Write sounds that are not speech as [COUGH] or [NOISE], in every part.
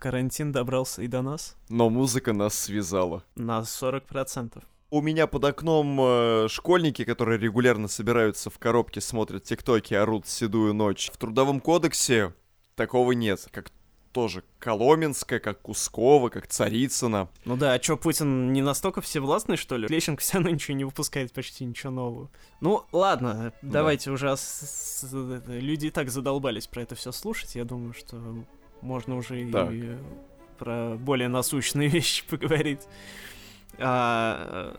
Карантин добрался и до нас. Но музыка нас связала. На 40%. У меня под окном э, школьники, которые регулярно собираются в коробке, смотрят тиктоки, орут седую ночь. В Трудовом кодексе такого нет, как тоже Коломенская, как Кускова, как Царицына. Ну да, а чё, Путин не настолько всевластный, что ли? Лещенко все равно ничего не выпускает, почти ничего нового. Ну, ладно, давайте уже... Люди и так задолбались про это все слушать, я думаю, что можно уже так. и про более насущные [LAUGHS] вещи поговорить. А,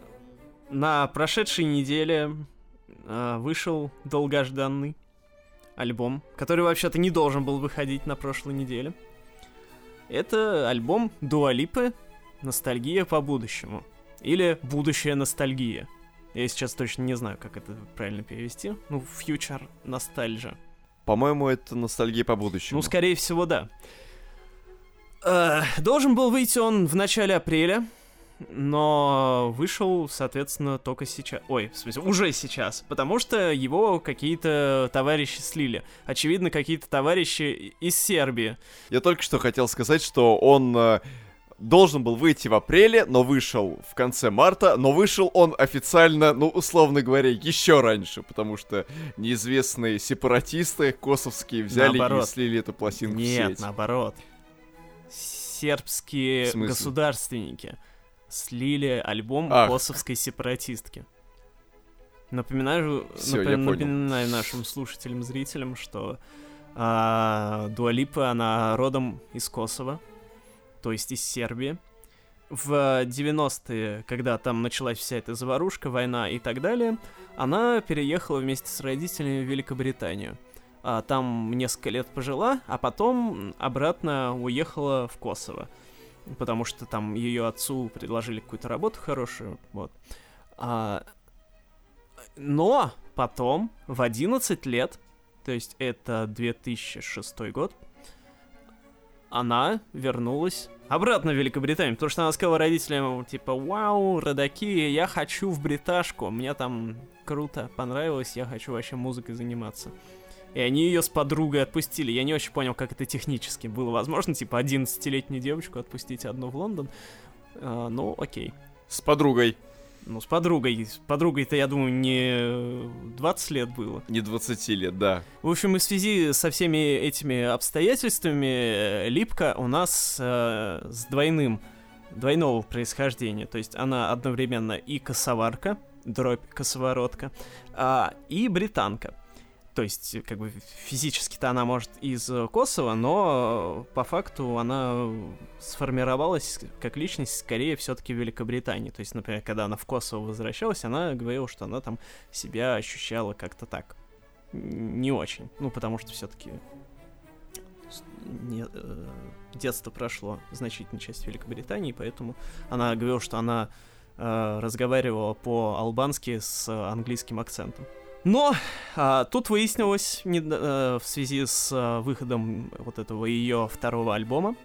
на прошедшей неделе а, вышел долгожданный альбом, который вообще-то не должен был выходить на прошлой неделе. Это альбом Дуалипы «Ностальгия по будущему». Или «Будущая ностальгия». Я сейчас точно не знаю, как это правильно перевести. Ну, Future Nostalgia. По-моему, это ностальгия по будущему. Ну, скорее всего, да. Э, должен был выйти он в начале апреля, но вышел, соответственно, только сейчас. Ой, в смысле, уже сейчас, потому что его какие-то товарищи слили. Очевидно, какие-то товарищи из Сербии. Я только что хотел сказать, что он э, должен был выйти в апреле, но вышел в конце марта, но вышел он официально, ну, условно говоря, еще раньше, потому что неизвестные сепаратисты косовские взяли наоборот. и слили эту пластинку Нет, в сеть. наоборот сербские государственники слили альбом Ах. косовской сепаратистки. Напоминаю, Всё, напом... напоминаю нашим слушателям, зрителям, что а, Дуалипа, она родом из Косово, то есть из Сербии. В 90-е, когда там началась вся эта заварушка, война и так далее, она переехала вместе с родителями в Великобританию а, там несколько лет пожила, а потом обратно уехала в Косово, потому что там ее отцу предложили какую-то работу хорошую, вот. А, но потом, в 11 лет, то есть это 2006 год, она вернулась обратно в Великобританию, потому что она сказала родителям, типа, вау, родаки, я хочу в бриташку, мне там круто, понравилось, я хочу вообще музыкой заниматься и они ее с подругой отпустили. Я не очень понял, как это технически было возможно, типа 11-летнюю девочку отпустить одну в Лондон. А, ну, окей. С подругой. Ну, с подругой. С подругой-то, я думаю, не 20 лет было. Не 20 лет, да. В общем, и в связи со всеми этими обстоятельствами э, Липка у нас э, с двойным, двойного происхождения. То есть она одновременно и косоварка, дробь косоворотка, э, и британка. То есть, как бы физически-то она может из Косово, но по факту она сформировалась как личность скорее все-таки в Великобритании. То есть, например, когда она в Косово возвращалась, она говорила, что она там себя ощущала как-то так. Не очень. Ну, потому что все-таки не, э, детство прошло значительная часть Великобритании, поэтому она говорила, что она э, разговаривала по-албански с английским акцентом. Но а, тут выяснилось не, а, в связи с а, выходом вот этого ее второго альбома,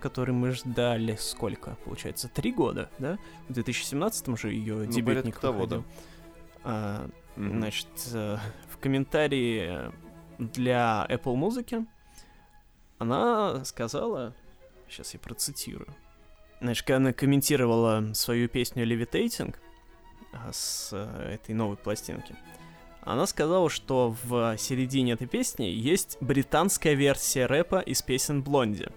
который мы ждали сколько? Получается, три года, да? В 2017 же ее ну, дебютник того, да. А, mm-hmm. Значит, а, в комментарии для Apple музыки она сказала, сейчас я процитирую, значит, когда она комментировала свою песню Levitating с этой новой пластинки, она сказала, что в середине этой песни есть британская версия рэпа из песен Блонди.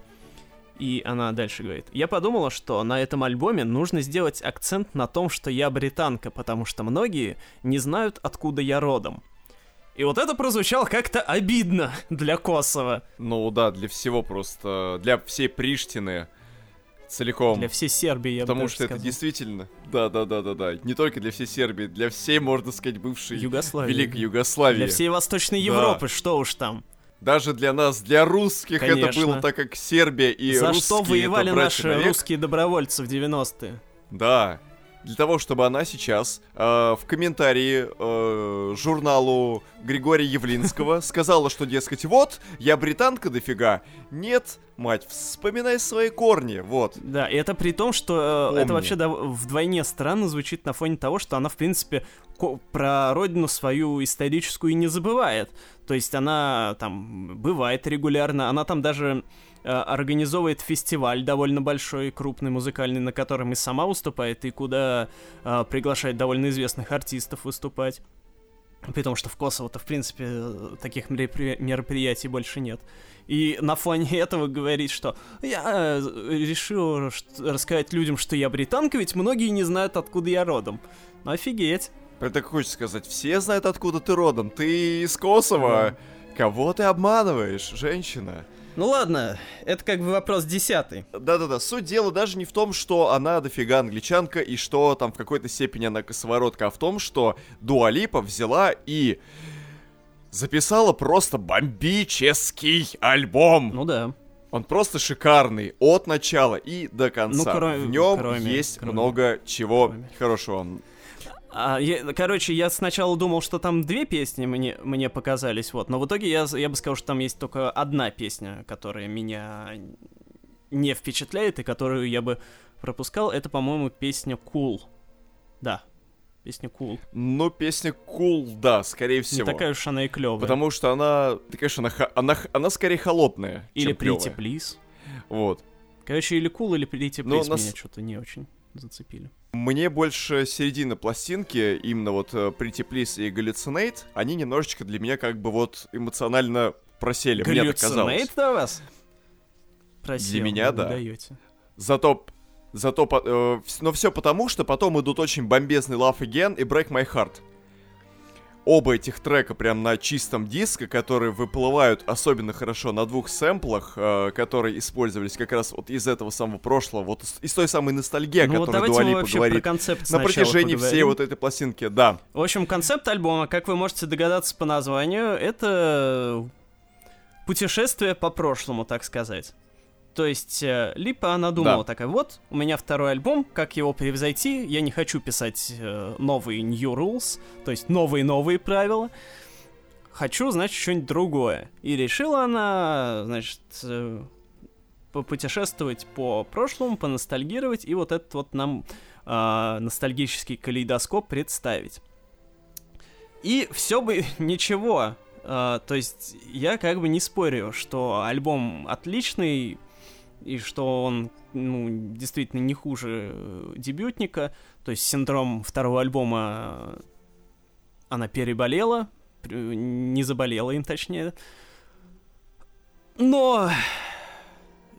И она дальше говорит, я подумала, что на этом альбоме нужно сделать акцент на том, что я британка, потому что многие не знают, откуда я родом. И вот это прозвучало как-то обидно для Косово. Ну да, для всего просто, для всей Приштины целиком. Для всей Сербии, я Потому бы что сказал. это действительно, да, да, да, да, да, не только для всей Сербии, для всей, можно сказать, бывшей Югославии. Великой Югославии. Для всей Восточной Европы, да. что уж там. Даже для нас, для русских Конечно. это было, так как Сербия и За русские что воевали наши русские добровольцы в 90-е? Да, для того, чтобы она сейчас э, в комментарии э, журналу Григория Явлинского [LAUGHS] сказала, что, дескать, вот, я британка дофига. Нет, мать, вспоминай свои корни, вот. Да, и это при том, что э, это вообще да, вдвойне странно звучит на фоне того, что она, в принципе, про родину свою историческую и не забывает. То есть она там бывает регулярно, она там даже э, организовывает фестиваль довольно большой, крупный, музыкальный, на котором и сама выступает, и куда э, приглашает довольно известных артистов выступать. Потому что в Косово-то, в принципе, э, таких мероприятий больше нет. И на фоне [LAUGHS] этого говорить, что я решил рассказать людям, что я британка, ведь многие не знают, откуда я родом. Ну офигеть. Это хочешь сказать, все знают, откуда ты родом. Ты из Косово. Кого ты обманываешь, женщина? Ну ладно, это как бы вопрос десятый. Да-да-да, суть дела даже не в том, что она дофига англичанка и что там в какой-то степени она косоворотка, а в том, что Дуалипа взяла и записала просто бомбический альбом. Ну да. Он просто шикарный от начала и до конца. Ну, кроме, в нем кроме, есть кроме, много чего кроме. хорошего. А, я, короче, я сначала думал, что там две песни мне, мне показались, вот, но в итоге я, я бы сказал, что там есть только одна песня, которая меня не впечатляет и которую я бы пропускал. Это, по-моему, песня Cool. Да, песня Cool. Ну, песня Cool, да, скорее всего. Не такая уж она и клевая. Потому что она, ты, конечно, она, она, она скорее холодная, Или Pretty Please. Вот. Короче, или Cool, или Pretty Please Но меня нас... что-то не очень зацепили. Мне больше середина пластинки, именно вот э, Pretty Please и Hallucinate, они немножечко для меня как бы вот эмоционально просели, мне так казалось. У вас? Просел, для меня, да. Даете. Зато, зато, э, но все потому, что потом идут очень бомбезный Love Again и Break My Heart оба этих трека прям на чистом диске, которые выплывают особенно хорошо на двух сэмплах, э, которые использовались как раз вот из этого самого прошлого, вот из, из той самой ностальгии, ну, о которой Дуали поговорит на протяжении поговорим. всей вот этой пластинки, да. В общем, концепт альбома, как вы можете догадаться по названию, это путешествие по прошлому, так сказать. То есть э, Липа, она думала да. такая, вот, у меня второй альбом, как его превзойти, я не хочу писать э, новые new rules, то есть новые-новые правила, хочу, значит, что-нибудь другое. И решила она, значит, э, попутешествовать по прошлому, поностальгировать, и вот этот вот нам э, ностальгический калейдоскоп представить. И все бы [LAUGHS] ничего, Uh, то есть я как бы не спорю, что альбом отличный, и что он ну, действительно не хуже э, дебютника. То есть синдром второго альбома э, она переболела, не заболела им точнее. Но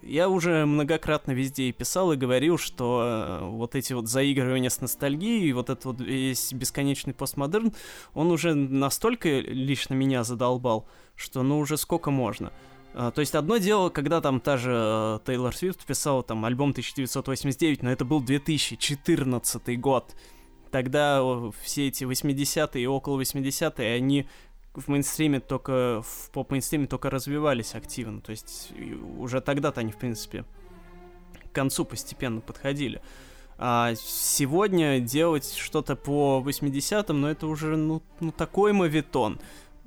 я уже многократно везде и писал и говорил, что э, вот эти вот заигрывания с ностальгией, вот этот вот весь бесконечный постмодерн, он уже настолько лично меня задолбал, что ну уже сколько можно. А, то есть одно дело, когда там та же э, Тейлор Свифт писала там альбом 1989, но это был 2014 год. Тогда все эти 80-е и около 80-е, они в мейнстриме только, в поп-мейнстриме только развивались активно. То есть уже тогда-то они, в принципе, к концу постепенно подходили. А сегодня делать что-то по 80-м, ну это уже, ну, ну такой мовитон.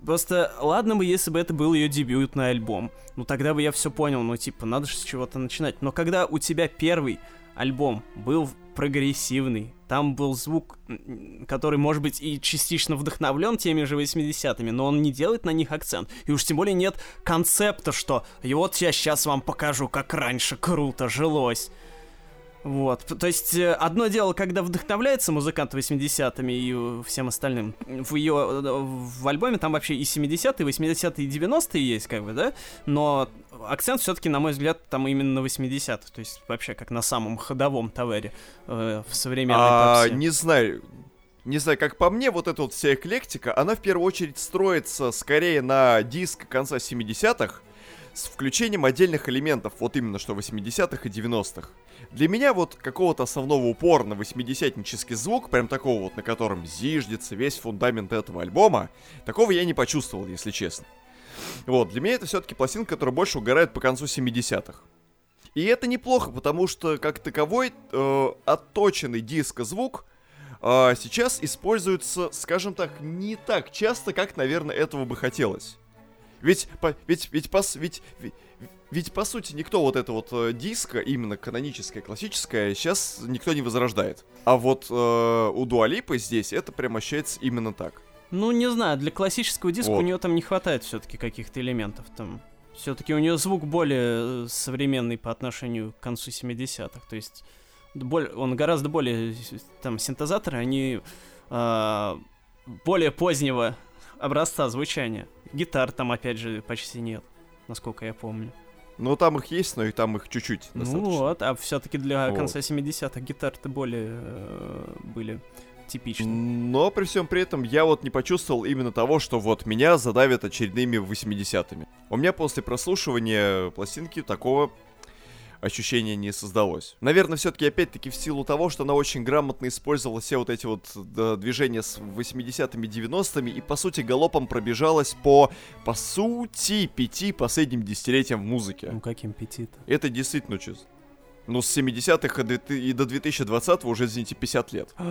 Просто ладно бы, если бы это был ее дебютный альбом. Ну тогда бы я все понял, ну типа, надо же с чего-то начинать. Но когда у тебя первый альбом был прогрессивный, там был звук, который, может быть, и частично вдохновлен теми же 80-ми, но он не делает на них акцент. И уж тем более нет концепта, что и вот я сейчас вам покажу, как раньше круто жилось. Вот, то есть э, одно дело, когда вдохновляется музыкант 80-ми и всем остальным. В ее в альбоме там вообще и 70-е, 80-е, и 90-е есть, как бы, да? Но акцент все-таки, на мой взгляд, там именно на 80-х. То есть вообще как на самом ходовом товаре э, в современной а, попсе. Не знаю, не знаю, как по мне, вот эта вот вся эклектика, она в первую очередь строится скорее на диск конца 70-х, с включением отдельных элементов, вот именно что 80-х и 90-х. Для меня вот какого-то основного упора на 80-нический звук, прям такого вот, на котором зиждется весь фундамент этого альбома, такого я не почувствовал, если честно. Вот, для меня это все-таки пластинка, которая больше угорает по концу 70-х. И это неплохо, потому что как таковой э, отточенный диско-звук э, сейчас используется, скажем так, не так часто, как, наверное, этого бы хотелось. Ведь, по, ведь, ведь, пос, ведь, ведь, ведь, по сути, никто вот это вот э, диско, именно каноническое, классическое, сейчас никто не возрождает. А вот э, у Дуалипы здесь это прям ощущается именно так. Ну, не знаю, для классического диска вот. у нее там не хватает все-таки каких-то элементов там. Все-таки у нее звук более э, современный по отношению к концу 70-х. То есть он гораздо более... Там синтезаторы, они э, более позднего образца звучания. Гитар там, опять же, почти нет, насколько я помню. Ну, там их есть, но и там их чуть-чуть Ну вот, а все-таки для вот. конца 70-х гитары-то более э, были типичны. Но при всем при этом я вот не почувствовал именно того, что вот меня задавят очередными 80-ми. У меня после прослушивания пластинки такого ощущения не создалось. Наверное, все-таки опять-таки в силу того, что она очень грамотно использовала все вот эти вот да, движения с 80-ми, 90-ми и, по сути, галопом пробежалась по, по сути, пяти последним десятилетиям в музыке. Ну, каким пяти-то? Это действительно честно. Ну, с 70-х и до 2020-го уже, извините, 50 лет. [GASPS]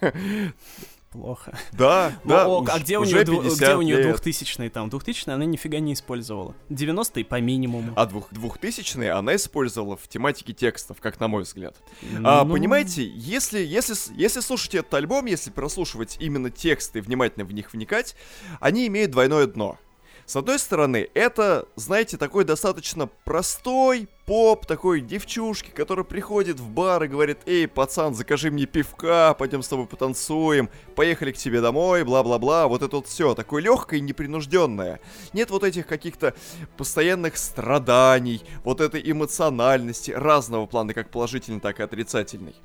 [LAUGHS] Плохо. Да, ну, да. О, а где у нее, где у нее 2000 там? 2000 она нифига не использовала. 90-е по минимуму. А 2000 она использовала в тематике текстов, как на мой взгляд. Ну... А, понимаете, если, если, если слушать этот альбом, если прослушивать именно тексты и внимательно в них вникать, они имеют двойное дно. С одной стороны, это, знаете, такой достаточно простой поп, такой девчушки, которая приходит в бар и говорит, эй, пацан, закажи мне пивка, пойдем с тобой потанцуем, поехали к тебе домой, бла-бла-бла, вот это вот все, такое легкое и непринужденное. Нет вот этих каких-то постоянных страданий, вот этой эмоциональности разного плана, как положительный, так и отрицательный.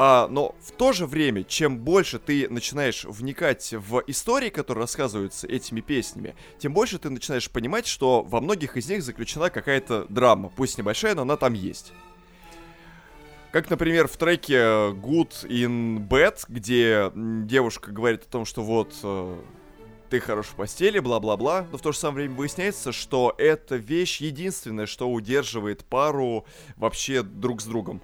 А, но в то же время, чем больше ты начинаешь вникать в истории, которые рассказываются этими песнями, тем больше ты начинаешь понимать, что во многих из них заключена какая-то драма. Пусть небольшая, но она там есть. Как, например, в треке Good in Bad, где девушка говорит о том, что вот э, ты хорош в постели, бла-бла-бла, но в то же самое время выясняется, что эта вещь единственная, что удерживает пару вообще друг с другом.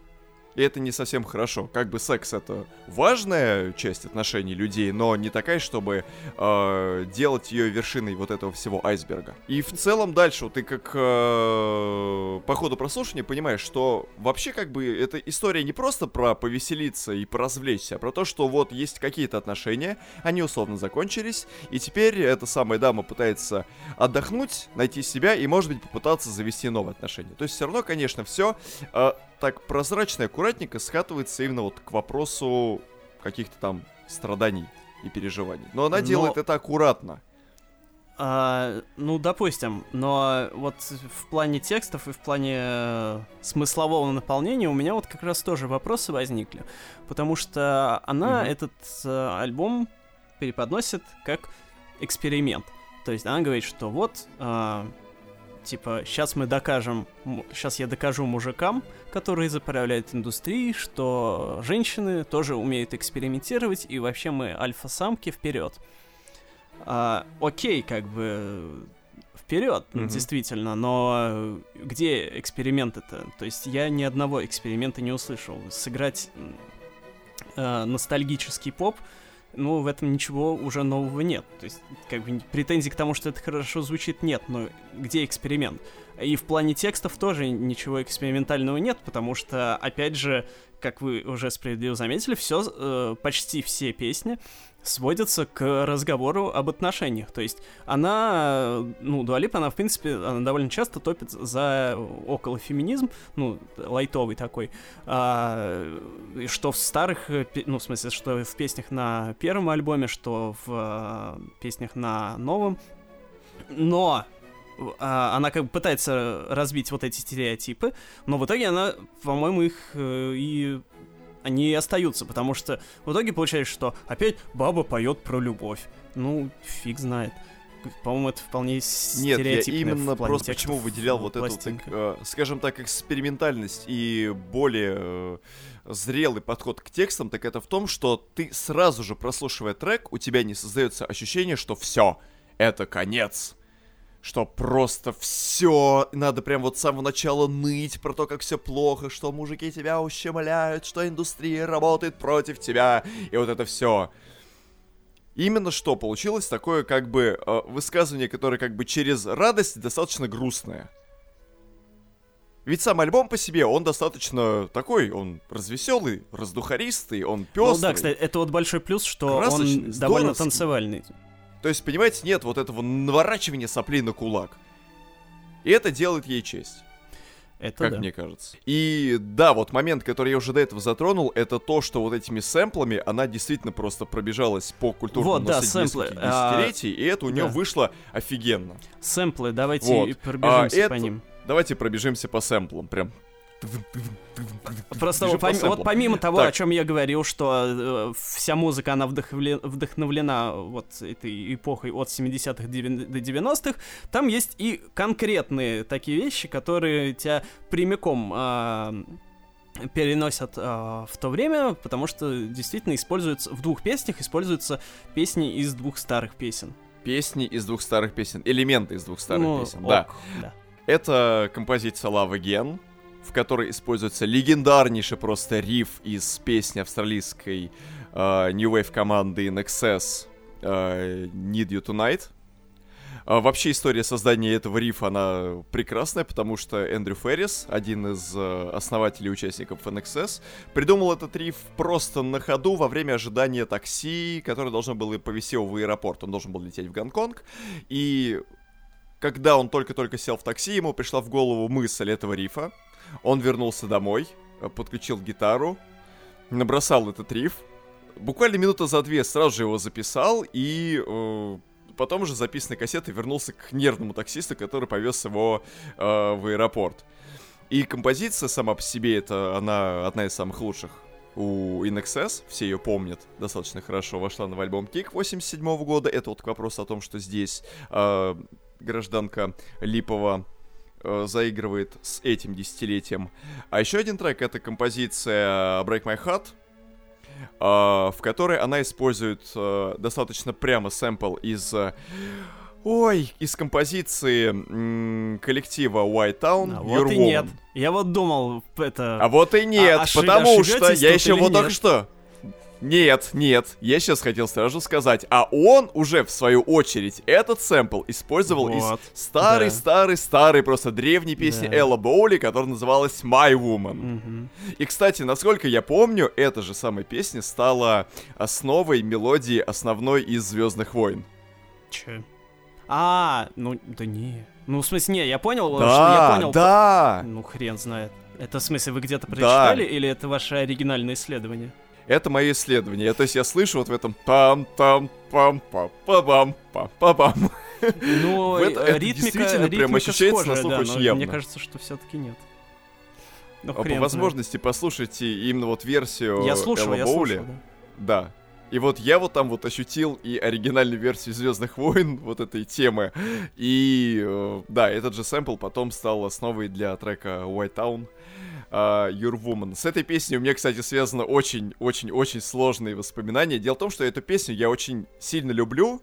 И это не совсем хорошо. Как бы секс это важная часть отношений людей, но не такая, чтобы э, делать ее вершиной вот этого всего айсберга. И в целом дальше ты как э, по ходу прослушивания понимаешь, что вообще как бы эта история не просто про повеселиться и поразвлечься, а про то, что вот есть какие-то отношения, они условно закончились, и теперь эта самая дама пытается отдохнуть, найти себя и, может быть, попытаться завести новые отношения. То есть все равно, конечно, все э, так прозрачно и аккуратненько скатывается именно вот к вопросу каких-то там страданий и переживаний. Но она но... делает это аккуратно. А, ну, допустим, но вот в плане текстов и в плане э, смыслового наполнения у меня вот как раз тоже вопросы возникли. Потому что она угу. этот э, альбом переподносит как эксперимент. То есть она говорит, что вот э, типа, сейчас мы докажем, сейчас я докажу мужикам, которые заправляют индустрией, что женщины тоже умеют экспериментировать, и вообще мы альфа-самки вперед. А, окей, как бы вперед, mm-hmm. действительно, но где эксперимент-то? То есть я ни одного эксперимента не услышал. Сыграть э, ностальгический поп ну, в этом ничего уже нового нет. То есть, как бы, претензий к тому, что это хорошо звучит, нет, но где эксперимент? И в плане текстов тоже ничего экспериментального нет, потому что, опять же, как вы уже справедливо заметили, все, э, почти все песни сводятся к разговору об отношениях. То есть она, ну, Дуалип, она, в принципе, она довольно часто топит за околофеминизм, ну, лайтовый такой, а, что в старых, ну, в смысле, что в песнях на первом альбоме, что в а, песнях на новом. Но а, она как бы пытается разбить вот эти стереотипы, но в итоге она, по-моему, их э, и они и остаются, потому что в итоге получается, что опять баба поет про любовь. Ну, фиг знает. По-моему, это вполне Нет, я именно просто почему выделял вот эту, так, э, скажем так, экспериментальность и более э, зрелый подход к текстам, так это в том, что ты сразу же прослушивая трек, у тебя не создается ощущение, что все, это конец что просто все, надо прям вот с самого начала ныть про то, как все плохо, что мужики тебя ущемляют, что индустрия работает против тебя, и вот это все. Именно что получилось такое как бы э, высказывание, которое как бы через радость достаточно грустное. Ведь сам альбом по себе, он достаточно такой, он развеселый, раздухаристый, он пестрый. Ну да, кстати, это вот большой плюс, что он довольно танцевальный. То есть, понимаете, нет вот этого наворачивания соплей на кулак. И это делает ей честь. Это как да. мне кажется. И да, вот момент, который я уже до этого затронул, это то, что вот этими сэмплами она действительно просто пробежалась по культурному Вот, да, сэмплы. А, десятилетий, и это у нее да. вышло офигенно. Сэмплы, давайте Вот. пробежимся А, по это- ним. Давайте пробежимся по сэмплам, прям. Просто вот, по поми- сэмплам. вот помимо того, Так. о чем я говорил, что э, вся музыка, она вдохновле- вдохновлена вот этой эпохой от 70-х девян- до 90-х, там есть и конкретные такие вещи, которые тебя прямиком а, переносят а, в то время, потому что действительно используются в двух песнях используются песни из двух старых песен. Песни из двух старых песен, элементы из двух старых Ну, песен, да. ок, да. Это композиция Love Again, в которой используется легендарнейший просто риф из песни австралийской э, New Wave команды Excess э, Need You Tonight. А вообще история создания этого рифа, она прекрасная, потому что Эндрю Феррис, один из э, основателей и участников NXS, придумал этот риф просто на ходу во время ожидания такси, которое должно было повезти его в аэропорт. Он должен был лететь в Гонконг, и когда он только-только сел в такси, ему пришла в голову мысль этого рифа. Он вернулся домой, э, подключил гитару, набросал этот риф. Буквально минута за две сразу же его записал и э, потом уже записанной кассеты вернулся к нервному таксисту, который повез его э, в аэропорт. И композиция сама по себе, это она одна из самых лучших у In Excess, все ее помнят достаточно хорошо, вошла на альбом Kick 87 года. Это вот к вопросу о том, что здесь э, гражданка Липова э, заигрывает с этим десятилетием. А еще один трек это композиция Break My Heart, э, в которой она использует э, достаточно прямо сэмпл из... э, Ой, из композиции м, коллектива White Town. А Your вот и Woman. нет. Я вот думал, это... А вот и нет, ошиб- потому что я еще вот только что. Нет, нет, я сейчас хотел сразу сказать, а он уже в свою очередь этот сэмпл использовал Вот, из старой, да. старой, старой просто древней песни Да. Элла Боули, которая называлась My Woman. Мгм. И, кстати, насколько я помню, эта же самая песня стала основой мелодии основной из Звездных войн. Чё? А, ну, да не. Ну, в смысле, не, я понял, что Да, я понял. да. Ну, хрен знает. Это в смысле, вы где-то Да. прочитали, или это ваше оригинальное исследование? Это мое исследование. То есть я слышу вот в этом пам там пам па па бам па па бам Ну, [LAUGHS] это- это ритмика, действительно прям ритмика ощущается на схожая, слух да, очень но явно. мне кажется, что все-таки нет. Ну, А По возможности послушайте именно вот версию Я слушал, Элла я Боули. слушал, да. Да. И вот я вот там вот ощутил и оригинальную версию Звездных войн [LAUGHS] вот этой темы. И э, да, этот же сэмпл потом стал основой для трека White Town. А, Your Woman. С этой песней у меня, кстати, связано очень-очень-очень сложные воспоминания. Дело в том, что эту песню я очень сильно люблю,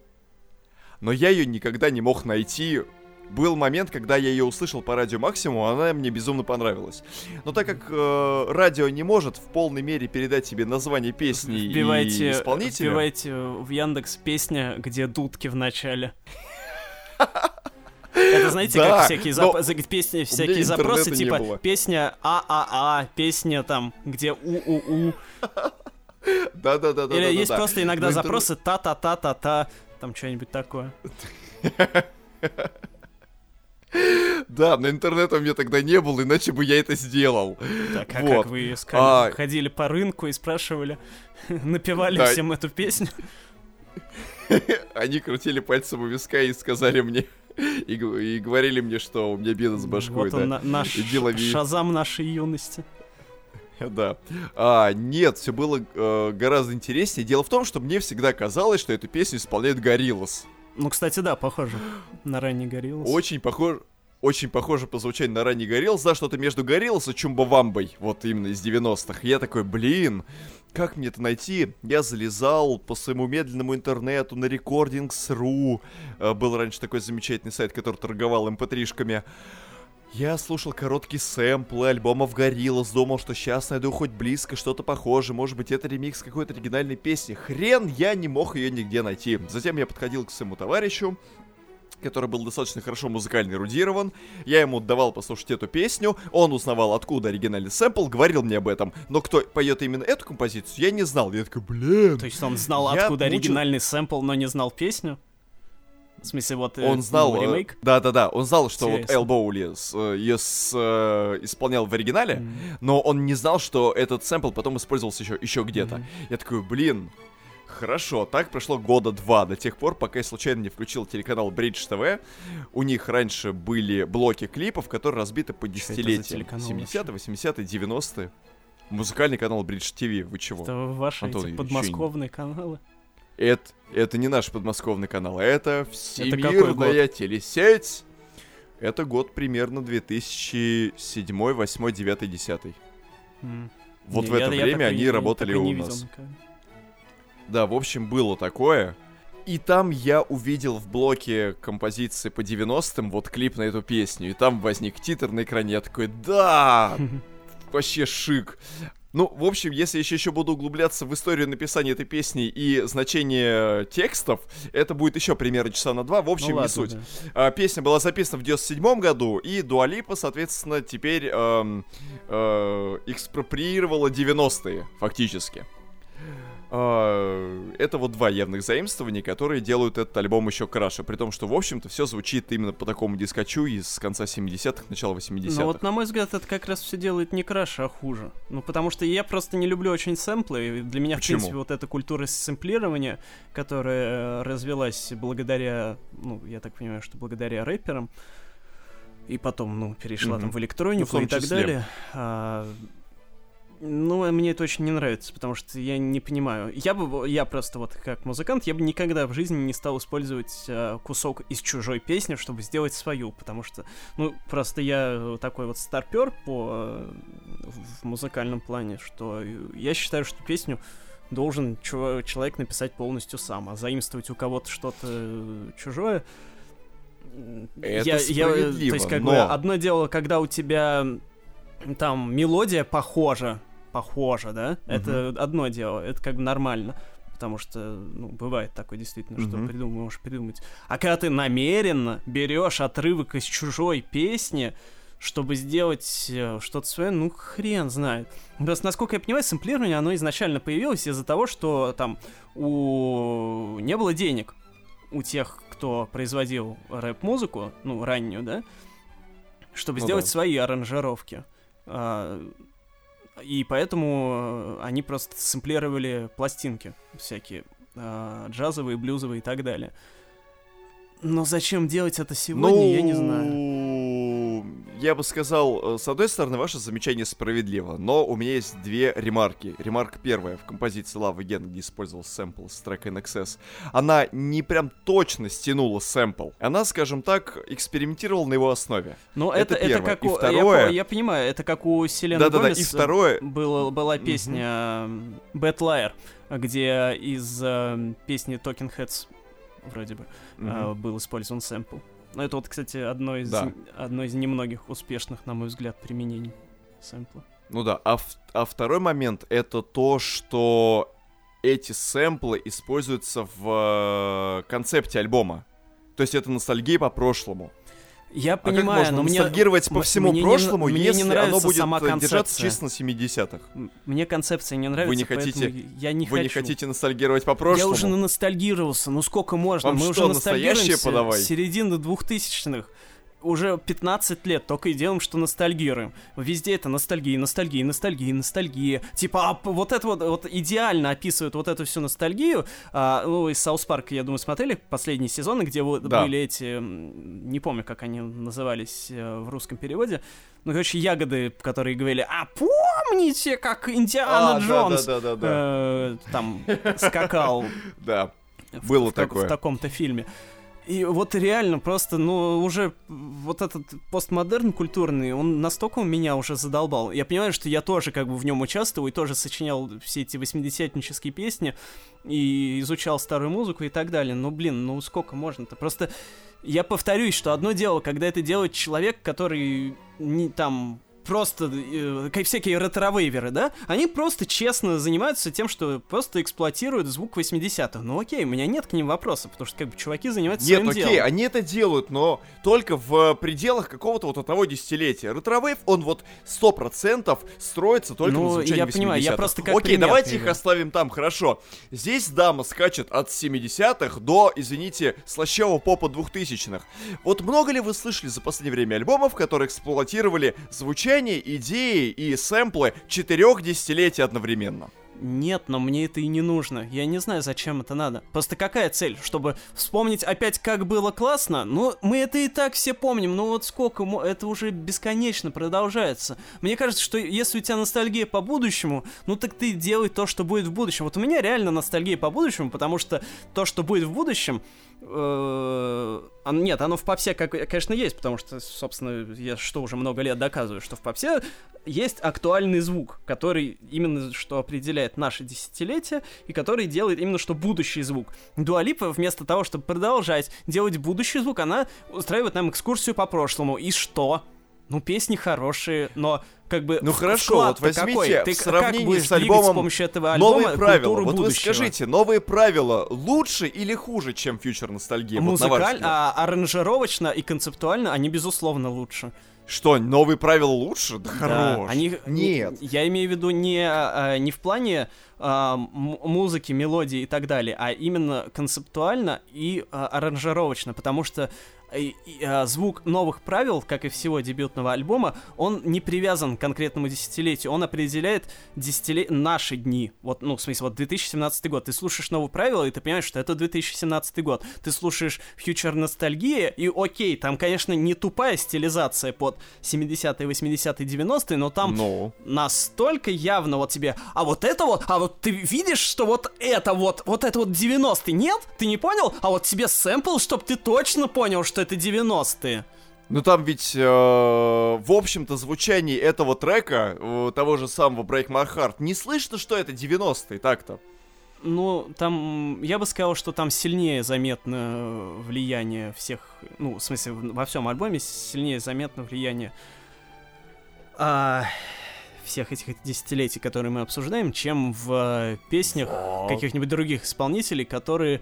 но я ее никогда не мог найти. Был момент, когда я ее услышал по радио Максимум, она мне безумно понравилась. Но так как э, радио не может в полной мере передать тебе название песни и Вбивайте, исполнителя, вбивайте в Яндекс песня, где дудки в начале. [LAUGHS] Это знаете, Да, как всякие зап- за- песни, всякие запросы, типа песня ААА, песня там, где УУУ. Да-да-да-да. Или есть просто иногда Но интернет- запросы та-та-та-та-та, там что-нибудь такое. Да, но интернета у меня тогда не было, иначе бы я это сделал. Так, а Вот. как вы искали? А- Ходили по рынку и спрашивали, [LAUGHS] напевали Да. всем эту песню. [LAUGHS] Они крутили пальцем у виска и сказали мне, и, и говорили мне, что у меня беда с башкой, Вот он, да. на- наш шазам нашей юности. Да. А, нет, все было э, гораздо интереснее. Дело в том, что мне всегда казалось, что эту песню исполняет Гориллас. Ну, кстати, да, похоже на ранний Гориллас. Очень похож, очень похоже по звучанию на ранний Гориллас, да, что-то между Гориллас и Чумбавамбой, вот именно из 90-х. Я такой, блин, как мне это найти? Я залезал по своему медленному интернету на Recordings.ru. Э, Был раньше такой замечательный сайт, который торговал mp3-шками. Я слушал короткие сэмплы альбомов Гориллас, думал, что сейчас найду хоть близко что-то похожее, может быть это ремикс какой-то оригинальной песни. Хрен, я не мог ее нигде найти. Затем я подходил к своему товарищу, который был достаточно хорошо музыкально эрудирован. Я ему давал послушать эту песню, он узнавал, откуда оригинальный сэмпл, говорил мне об этом. Но кто поет именно эту композицию, я не знал. Я такой, блин. То есть он знал, откуда мучил- оригинальный сэмпл, но не знал песню? В смысле, вот э, Он знал, ну, э, ремейк? да-да-да, он знал, что вот Интересно. Эл Боули с- э, с, э, исполнял в оригинале, Мгм. но он не знал, что этот сэмпл потом использовался еще, еще где-то. Мгм. Я такой, блин, хорошо. Так прошло года два, до тех пор, пока я случайно не включил телеканал Bridge TV. У них раньше были блоки клипов, которые разбиты по это десятилетиям. телеканал 70-е, 80-е, 90-е. Музыкальный канал Bridge TV, вы чего? Это ваши Антон, эти подмосковные каналы. Это, это не наш подмосковный канал, это всемирная телесеть. Это год примерно 2007, 8, 9, 10. М. Вот Не, в я- это я время такой они не- работали такой у не видел нас. никогда. Да, в общем, было такое. И там я увидел в блоке композиции по 90-м вот клип на эту песню. И там возник титр на экране. Я такой, да, [LAUGHS] вообще шик. Ну, в общем, если я еще, еще буду углубляться в историю написания этой песни и значение текстов, это будет еще примерно часа на два. В общем, Ну не ладно, суть. да. А, Песня была записана в 97 году, и Дуалипа, соответственно, теперь эм, э, экспроприировала 90-е, фактически. А, Это вот два явных заимствования, которые делают этот альбом еще краше. При том, что, в общем-то, все звучит именно по такому дискочу из конца 70-х, начала 80-х. Ну вот, на мой взгляд, это как раз все делает не краше, а хуже. Ну, потому что я просто не люблю очень сэмплы. и Для меня, Почему? в принципе, вот эта культура сэмплирования, которая э, развелась благодаря, ну, я так понимаю, что благодаря рэперам, и потом, ну, перешла Мгм. там в электронику Ну, в и так числе. далее. а, ну, мне это очень не нравится, потому что я не понимаю. Я бы, я просто вот как музыкант, я бы никогда в жизни не стал использовать а, кусок из чужой песни, чтобы сделать свою, потому что, ну, просто я э, такой вот старпер по э, в музыкальном плане, что я считаю, что песню должен человек написать полностью сам, а заимствовать у кого-то что-то э, чужое. Это я, я, э, то есть, как бы, но- одно дело, когда у тебя там мелодия похожа, похожа, да, это одно дело, это как бы нормально. Потому что, ну, бывает такое действительно, что Мгм. придум- можешь придумать. А когда ты намеренно берешь отрывок из чужой песни, чтобы сделать э, что-то свое, ну, хрен знает. Просто, насколько я понимаю, сэмплирование, оно изначально появилось из-за того, что там у... не было денег у тех, кто производил рэп-музыку, ну, раннюю, да, чтобы Ну сделать да. свои аранжировки. А, и поэтому э, они просто сэмплировали пластинки всякие, а, джазовые, блюзовые и так далее. Но зачем делать это сегодня, я не знаю. Я бы сказал, э, с одной стороны, ваше замечание справедливо, но у меня есть две ремарки. Ремарка первая в композиции Love Again, где использовался сэмпл с трека NXS. Она не прям точно стянула сэмпл. Она, скажем так, экспериментировала на его основе. Ну, это это, это, первое. как И у... я второе- по- Я, понимаю, это как у Селены Да-да-да, Гомес и второе... было, была песня м, Bad Liar, где из э, песни Talking Heads вроде бы Мгм. э, был использован сэмпл. Но это вот, кстати, одно из, Да. одно из немногих успешных, на мой взгляд, применений сэмпла. Ну да, а, в- а второй момент это то, что эти сэмплы используются в э, концепте альбома. То есть это ностальгия по прошлому. Я а понимаю, как можно но мне, ностальгировать по м- всему мне не прошлому, н- мне не если оно нравится будет сама э, держаться концепция. чисто на 70-х? м- мне концепция не нравится, не поэтому хотите- я не Вы хочу. не хотите ностальгировать по Я прошлому? уже наностальгировался, ну сколько можно? Вам Мы что, уже ностальгируемся подавай? с середины двухтысячных. Уже 15 лет только и делаем, что ностальгируем. Везде это ностальгия, ностальгия, ностальгия, ностальгия. Типа, а, вот это вот, вот идеально описывают вот эту всю ностальгию. А, ну, из Саус Парка, я думаю, смотрели последние сезоны, где вот Да. были эти, не помню, как они назывались э, в русском переводе. Ну, короче, ягоды, которые говорили, а помните, как Индиана А, Джонс Да-да-да-да. э, там скакал [LAUGHS] Да. Было такое. в таком-то фильме. И вот реально просто, ну, уже вот этот постмодерн культурный, он настолько меня уже задолбал. Я понимаю, что я тоже как бы в нем участвовал и тоже сочинял все эти 80-нические песни и изучал старую музыку и так далее. Но, блин, ну сколько можно-то? Просто я повторюсь, что одно дело, когда это делает человек, который не там просто э, всякие ретро-вейверы, да, они просто честно занимаются тем, что просто эксплуатируют звук 80-х. Ну окей, у меня нет к ним вопроса, потому что как бы чуваки занимаются Нет, своим окей, делом. они это делают, но только в пределах какого-то вот одного десятилетия. Ретровейв, он вот 100% строится только Ну, на звучании я понимаю, я 80-х. просто как Окей, пример давайте их привел. оставим там, хорошо. Здесь дама скачет от 70-х до, извините, слащавого попа 2000-х. Вот много ли вы слышали за последнее время альбомов, которые эксплуатировали звучание, идеи и сэмплы четырех десятилетий одновременно? Нет, но мне это и не нужно. Я не знаю, зачем это надо. Просто какая цель? Чтобы вспомнить опять, как было классно? Ну, мы это и так все помним. Ну вот сколько, это уже бесконечно продолжается. Мне кажется, что если у тебя ностальгия по будущему, ну так ты делай то, что будет в будущем. Вот у меня реально ностальгия по будущему, потому что то, что будет в будущем, э, нет, оно в попсе, как, конечно, есть, потому что, собственно, я что уже много лет доказываю, что в попсе есть актуальный звук, который именно что определяет наше десятилетие и который делает именно что будущий звук. Дуалипа вместо того, чтобы продолжать делать будущий звук, она устраивает нам экскурсию по прошлому. И что? Ну, песни хорошие, но как бы Ну хорошо, вот возьмите какой? Ты в сравнении с альбомом с помощью этого альбома Новые правила. Вот вы будущего? скажите, новые правила лучше или хуже, чем фьючер ностальгия? Вот на ваш Музыкаль, взгляд. а аранжировочно и концептуально они, безусловно, лучше. Что, новые правила лучше? Да, Да, хорош. они, Нет. Я имею в виду не, а, не в плане а, музыки, мелодии и так далее, а именно концептуально и а, аранжировочно, потому что а, звук новых правил, как и всего дебютного альбома, он не привязан к конкретному десятилетию, он определяет десятиле... наши дни. Вот, ну, в смысле, вот 2017 год. Ты слушаешь новые правила, и ты понимаешь, что это 2017 год. Ты слушаешь Future Ностальгия, и окей, там, конечно, не тупая стилизация под 70-е, 80-е, 90-е, но там Ну, настолько явно вот тебе, а вот это вот, а вот ты видишь, что вот это вот, вот это вот 90-е, нет? Ты не понял? А вот тебе сэмпл, чтоб ты точно понял, что это 90-е. ну там ведь, э, в общем-то, звучание этого трека, э, того же самого Break My Heart, не слышно, что это 90-е, так-то. Ну, там, я бы сказал, что там сильнее заметно влияние всех, ну, в смысле, во всем альбоме сильнее заметно влияние а, всех этих десятилетий, которые мы обсуждаем, чем в э, песнях каких-нибудь других исполнителей, которые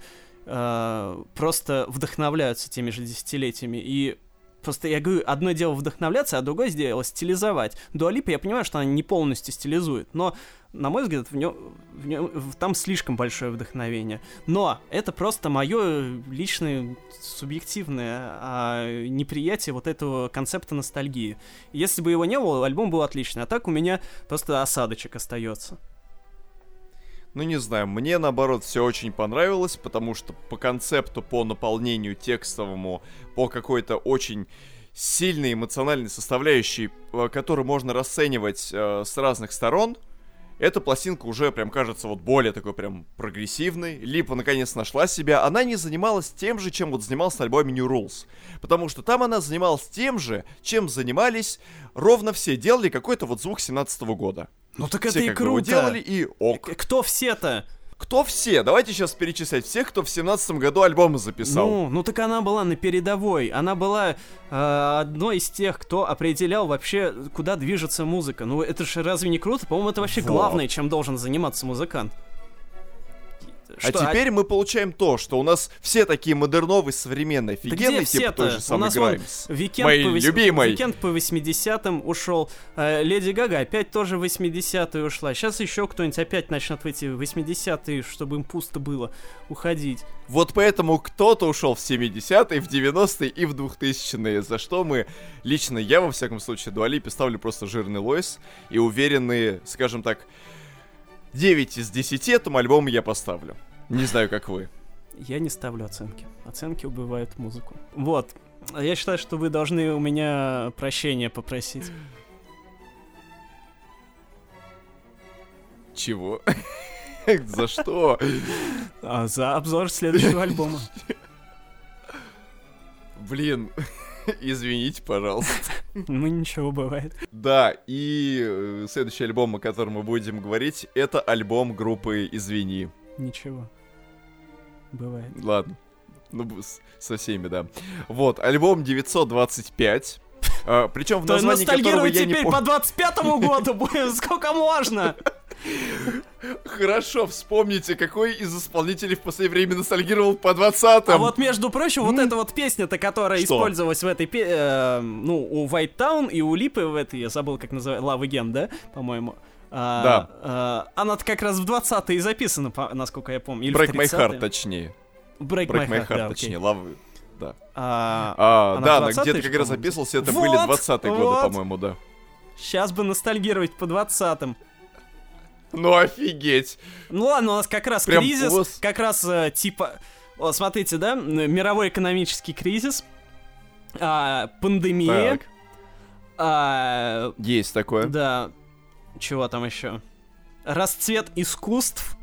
э, просто вдохновляются теми же десятилетиями. И просто я говорю, одно дело вдохновляться, а другое дело стилизовать. Дуалипа, я понимаю, что она не полностью стилизует, но, на мой взгляд, в нем, в нем- в- там слишком большое вдохновение. Но это просто мое личное субъективное а, неприятие вот этого концепта ностальгии. Если бы его не было, альбом был отличный, а так у меня просто осадочек остается. Ну, не знаю, мне, наоборот, все очень понравилось, потому что по концепту, по наполнению текстовому, по какой-то очень сильной эмоциональной составляющей, э, которую можно расценивать э, с разных сторон, эта пластинка уже прям кажется вот более такой прям прогрессивной. Липа наконец нашла себя. Она не занималась тем же, чем вот занималась на альбоме New Rules. Потому что там она занималась тем же, чем занимались ровно все. Делали какой-то вот звук 17 года. Ну так Все это и бы круто. делали, и ок. К- Кто все-то? Кто все? Давайте сейчас перечислять всех, кто в семнадцатом году альбомы записал. Ну, ну так она была на передовой. Она была э, одной из тех, кто определял вообще, куда движется музыка. Ну это же разве не круто? По-моему, это вообще Вот. главное, чем должен заниматься музыкант. А Что, теперь мы получаем то, что у нас все такие модерновые, современные, офигенные, типа все-то? той же самой Граймс. Викенд Моей по, вось- любимой. Викенд по 80-м ушел. Э, Леди Гага опять тоже в 80-е ушла. Сейчас еще кто-нибудь опять начнет в эти 80-е, чтобы им пусто было, уходить. Вот поэтому кто-то ушел в 70-е, в 90-е и в 2000-е, за что мы, лично я, во всяком случае, Дуалипе ставлю просто жирный лойс, и уверенные, скажем так, 9 из 10 этому альбому я поставлю. Не знаю, как вы. Я не ставлю оценки. Оценки убивают музыку. Вот. Я считаю, что вы должны у меня прощения попросить. Чего? [LAUGHS] За что? А, за обзор следующего альбома. Блин, [LAUGHS] извините, пожалуйста. Ну ничего, бывает. Да, и э, следующий альбом, о котором мы будем говорить, это альбом группы «Извини». Ничего. Бывает. Ладно. Ну, со всеми, да. Вот, альбом 925. А, причем в названии которого я не теперь по помню. 25 году сколько можно? [LAUGHS] Хорошо, вспомните, какой из исполнителей в последнее время ностальгировал по 20-м. А вот, между прочим, вот эта вот песня-то, которая Что? использовалась в этой, пе- э, ну, у White Town и у Липы в этой, я забыл, как называется, Love Again, да, по-моему? А, Да. а, она-то как раз в 20-е записана, по- насколько я помню. Или Break My 30-е. Heart, точнее. Break, Break My My Heart, Heart, да, точнее. окей. Love... Да. А, А, она да, она 20-е где-то как раз записывался, это Вот, были 20-е годы, вот. по-моему, да. Сейчас бы ностальгировать по 20-м. Ну офигеть. Ну ладно, у нас как раз Прям кризис, ос- как раз э, типа... О, смотрите, да, мировой экономический кризис, а, пандемия, Так, а, есть такое. Да. Чего там еще? Расцвет искусств.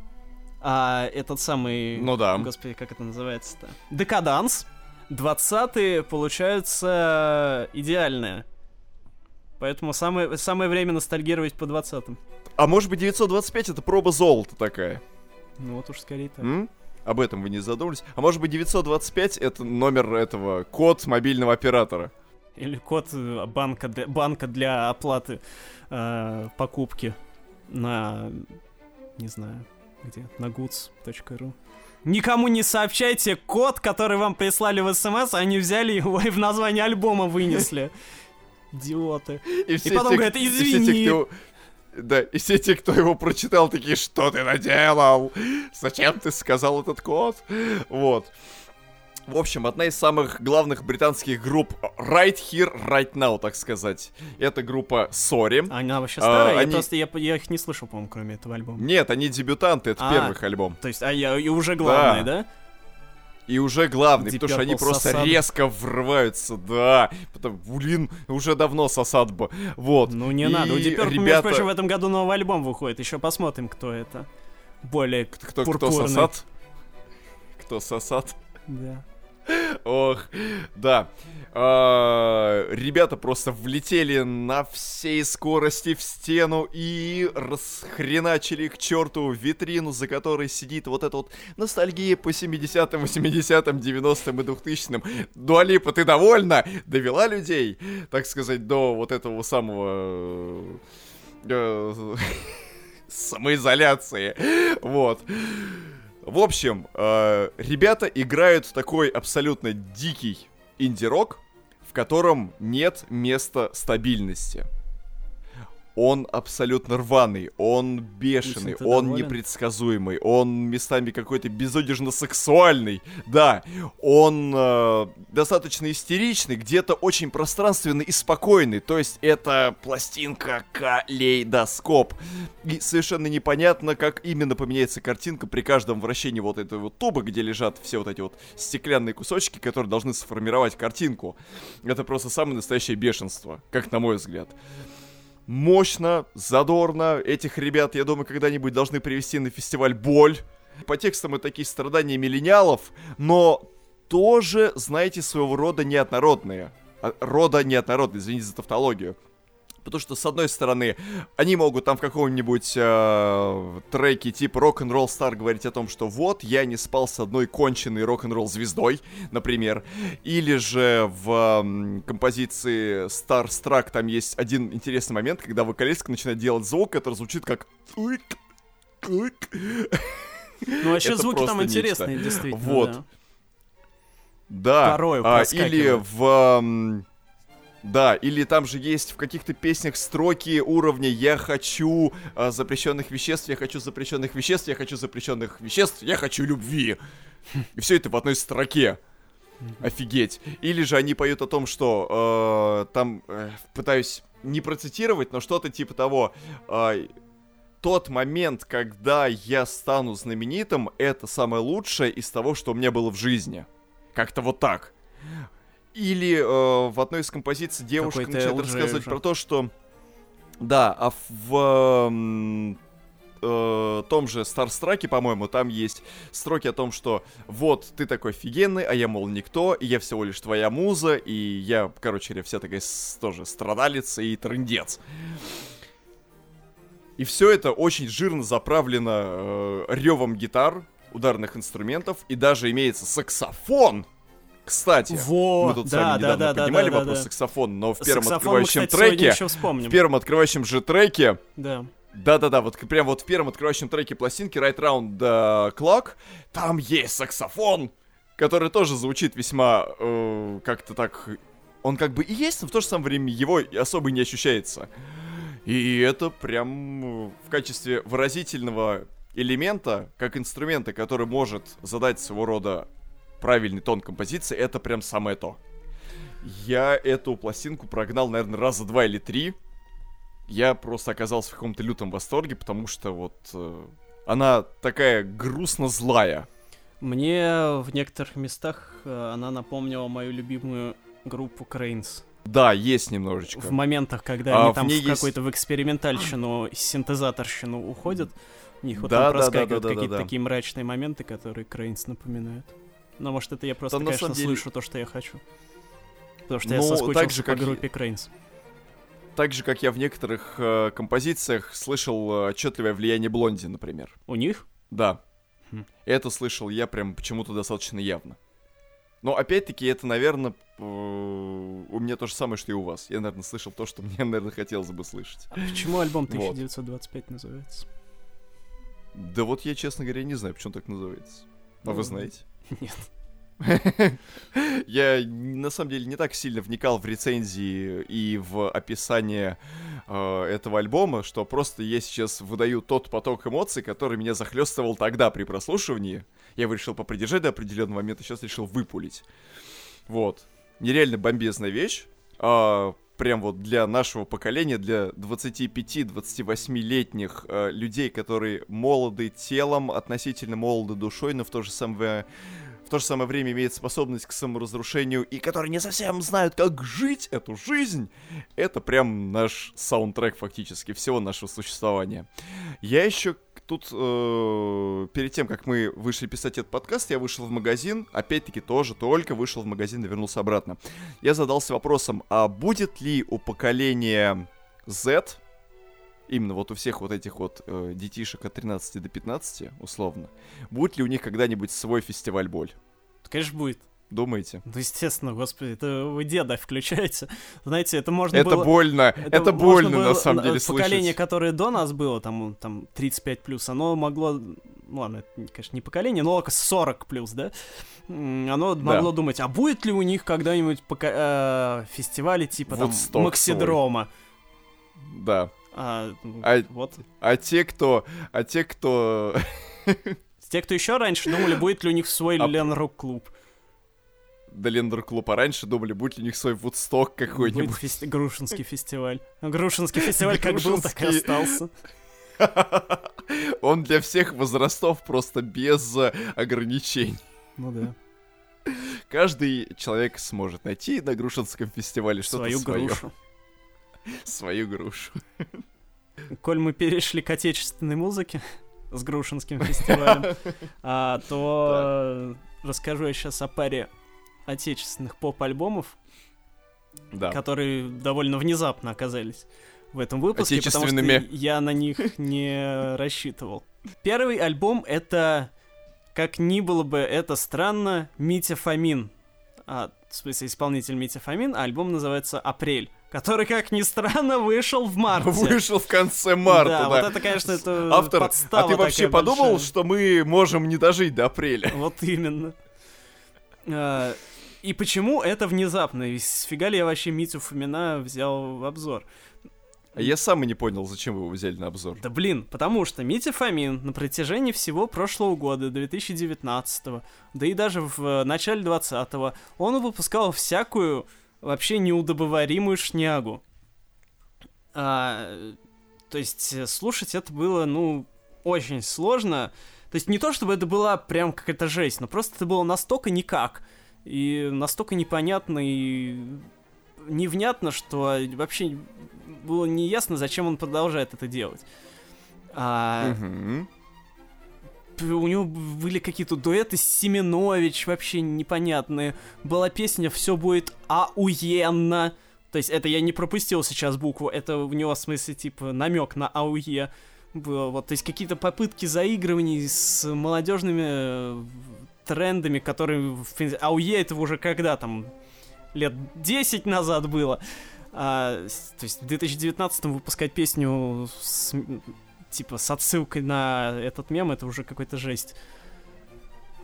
А этот самый... Ну да. Господи, как это называется-то? Декаданс. 20-е получаются идеальные. Поэтому самое, самое время ностальгировать по 20-м. А может быть 925 это проба золота такая? Ну вот уж скорее так. М? Об этом вы не задумались? А может быть 925 это номер этого, код мобильного оператора? Или код э, банка для, банка для оплаты э, покупки на... Не знаю, где? На goods.ru. Никому не сообщайте код, который вам прислали в смс, они взяли его и в название альбома вынесли. [LAUGHS] Идиоты. И, все потом те, говорят, и все те, «Извини». кто- Да, и все те, кто его прочитал, такие, что ты наделал? Зачем ты сказал этот код? Вот. В общем, одна из самых главных британских групп Right Here, Right Now, так сказать. Это группа Sorry. Она вообще А, старая? Я они- просто, я, я их не слышал, по-моему, кроме этого альбома. Нет, они дебютанты, это А. первый их альбом. То есть, а я и уже главный, да? И уже главный, Deep потому что они просто сосад. резко врываются, да. Потому, блин, уже давно сосадба. Вот. Ну не И надо. У Deep Purple, между ребята- прочим, в этом году новый альбом выходит. Еще посмотрим, кто это. Более Кто, кто сосад? Кто сосад? Да. Ох, да. А, ребята просто влетели на всей скорости в стену и расхреначили к черту витрину, за которой сидит вот эта вот ностальгия по 70-м, 80-м, 90-м и 2000-м. Дуалипа, ты довольна? Довела людей, так сказать, до вот этого самого... э, [LAUGHS] самоизоляции. Вот. В общем, э, ребята играют такой абсолютно дикий инди-рок, в котором нет места стабильности. Он абсолютно рваный, он бешеный, он доволен? непредсказуемый, он местами какой-то безудержно сексуальный, да, он э, достаточно истеричный, где-то очень пространственный и спокойный, то есть это пластинка калейдоскоп. И совершенно непонятно, как именно поменяется картинка при каждом вращении вот этой вот тубы, где лежат все вот эти вот стеклянные кусочки, которые должны сформировать картинку. Это просто самое настоящее бешенство, как на мой взгляд. Мощно, задорно. Этих ребят, я думаю, когда-нибудь должны привести на фестиваль «Боль». По текстам это такие страдания миллениалов, но тоже, знаете, своего рода неоднородные. А, Рода неоднородные, извините за тавтологию. Потому что, с одной стороны, они могут там в каком-нибудь э, треке типа Rock'n'Roll Star говорить о том, что вот, я не спал с одной конченной рок-н-ролл звездой, например. Или же в м, композиции Star Struck там есть один интересный момент, когда вокалистка начинает делать звук, который звучит как... Ну вообще Это звуки там просто нечто. интересные, действительно. Вот. да. Да. Порою а, или в... Да, или там же есть в каких-то песнях строки уровня «Я хочу а, запрещенных веществ, я хочу запрещенных веществ, я хочу запрещенных веществ, я хочу любви». И все это в одной строке. Офигеть. Или же они поют о том, что э, там, э, пытаюсь не процитировать, но что-то типа того, э, тот момент, когда я стану знаменитым, это самое лучшее из того, что у меня было в жизни. Как-то вот так. Или э, в одной из композиций девушка Какой-то начинает LJ рассказывать уже. про то, что... Да, а в э, том же Старстраке, по-моему, там есть строки о том, что вот, ты такой офигенный, а я, мол, никто, и я всего лишь твоя муза, и я, короче говоря, вся такая тоже страдалица и трындец. И все это очень жирно заправлено э, ревом гитар, ударных инструментов, и даже имеется саксофон, Кстати, Во, мы тут с да, вами да, недавно да, поднимали да, вопрос да. саксофона, но в первом Саксофон мы, открывающем кстати, сегодня треке, в первом открывающем же треке, Да. да-да-да, вот прям вот в первом открывающем треке пластинки Right Round the Clock, там есть саксофон, который тоже звучит весьма э, как-то так... Он как бы и есть, но в то же самое время его особо не ощущается. И это прям э, в качестве выразительного элемента, как инструмента, который может задать своего рода правильный тон композиции, это прям самое то. Я эту пластинку прогнал, наверное, раза два или три. Я просто оказался в каком-то лютом восторге, потому что вот э, она такая грустно злая. Мне в некоторых местах э, она напомнила мою любимую группу Крейнс. Да, есть немножечко. В моментах, когда А они в там в есть- какую-то в экспериментальщину, синтезаторщину уходят, у них вот Да, там да, да, проскакивают да, да, какие-то да. такие мрачные моменты, которые Крейнс напоминают. Но может это я просто, Да, конечно, деле- слышу то, что я хочу. Потому что я Ну, соскучился так же, по как группе Крейнс. Так же, как я в некоторых э, композициях слышал э, отчетливое влияние Блонди, например. У них? Да. Хм. Это слышал я прям почему-то достаточно явно. Но опять-таки это, наверное, у меня то же самое, что и у вас. Я, наверное, слышал то, что [LAUGHS] мне, наверное, хотелось бы слышать. А почему альбом Вот. 1925 называется? Да вот я, честно говоря, не знаю, почему так называется. А Ну, вы знаете? [LAUGHS] Нет. Я на самом деле не так сильно вникал в рецензии и в описание э, этого альбома, что просто я сейчас выдаю тот поток эмоций, который меня захлестывал тогда при прослушивании. Я его решил попридержать до определенного момента, сейчас решил выпулить. Вот. Нереально бомбезная вещь. А, прям вот для нашего поколения, для 25-28-летних э, людей, которые молоды телом, относительно молоды душой, но в то же самое в то же самое время имеют способность к саморазрушению и которые не совсем знают, как жить эту жизнь, это прям наш саундтрек фактически всего нашего существования. Я еще тут, э, перед тем, как мы вышли писать этот подкаст, я вышел в магазин, опять-таки тоже только вышел в магазин и вернулся обратно. Я задался вопросом, а будет ли у поколения Z, именно вот у всех вот этих вот э, детишек от 13 до 15, условно, будет ли у них когда-нибудь свой фестиваль боль? Конечно, будет. Думаете? Ну, естественно, господи, это вы деда включаете. Знаете, это можно Это было... больно, это, можно больно было- на самом деле Поколение, слышать. которое до нас было, там, там 35 плюс, оно могло, ну ладно, это, конечно, не поколение, но 40 плюс, да? Оно могло думать, а будет ли у них когда-нибудь пока- э, фестивали типа там Вудсток Максидрома? Да. А, А- вот. А те, кто... А те, кто... Те, кто еще раньше думали, будет ли у них свой А- Лен Рок-клуб. До Лендер Клуба раньше думали, будет ли у них свой Вудсток Будет какой-нибудь. фести- Грушинский фестиваль. Грушинский фестиваль как был, так и остался. [LAUGHS] Он для всех возрастов просто без э, ограничений. Ну да. Каждый человек сможет найти на Грушинском фестивале что-то Свою свое. грушу. [LAUGHS] Свою грушу. [LAUGHS] Коль мы перешли к отечественной музыке с Грушинским фестивалем, а, то расскажу я сейчас о паре отечественных поп-альбомов, Да. которые довольно внезапно оказались в этом выпуске, потому что я на них не рассчитывал. Первый альбом — это, как ни было бы это странно, Митя Фомин. А, в смысле, исполнитель Митя Фомин, а альбом называется «Апрель», который, как ни странно, вышел в марте. Вышел в конце марта, да, да. вот это, конечно, это Автор, а ты вообще подумал, большая. что мы можем не дожить до апреля? Вот именно. И почему это внезапно? И сфига ли я вообще Митю Фомина взял в обзор? А Я сам и не понял, зачем вы его взяли на обзор. Да блин, потому что Митя Фомин на протяжении всего прошлого года, 2019 да и даже в э, начале 20 он выпускал всякую вообще неудобоваримую шнягу. А, то есть э, слушать это было, ну, очень сложно. То есть не то, чтобы это была прям какая-то жесть, но просто это было настолько никак. И настолько непонятно и невнятно, что вообще было неясно, зачем он продолжает это делать. А, у него были какие-то дуэты с Семенович, вообще непонятные. Была песня «Все будет ауенно». То есть это я не пропустил сейчас букву, это у него в смысле типа намек на ауе было. Вот, то есть какие-то попытки заигрываний с молодежными э, трендами, которые... А у Е этого уже когда там? Лет 10 назад было. А, то есть в 2019 выпускать песню с, типа с отсылкой на этот мем, это уже какой-то жесть.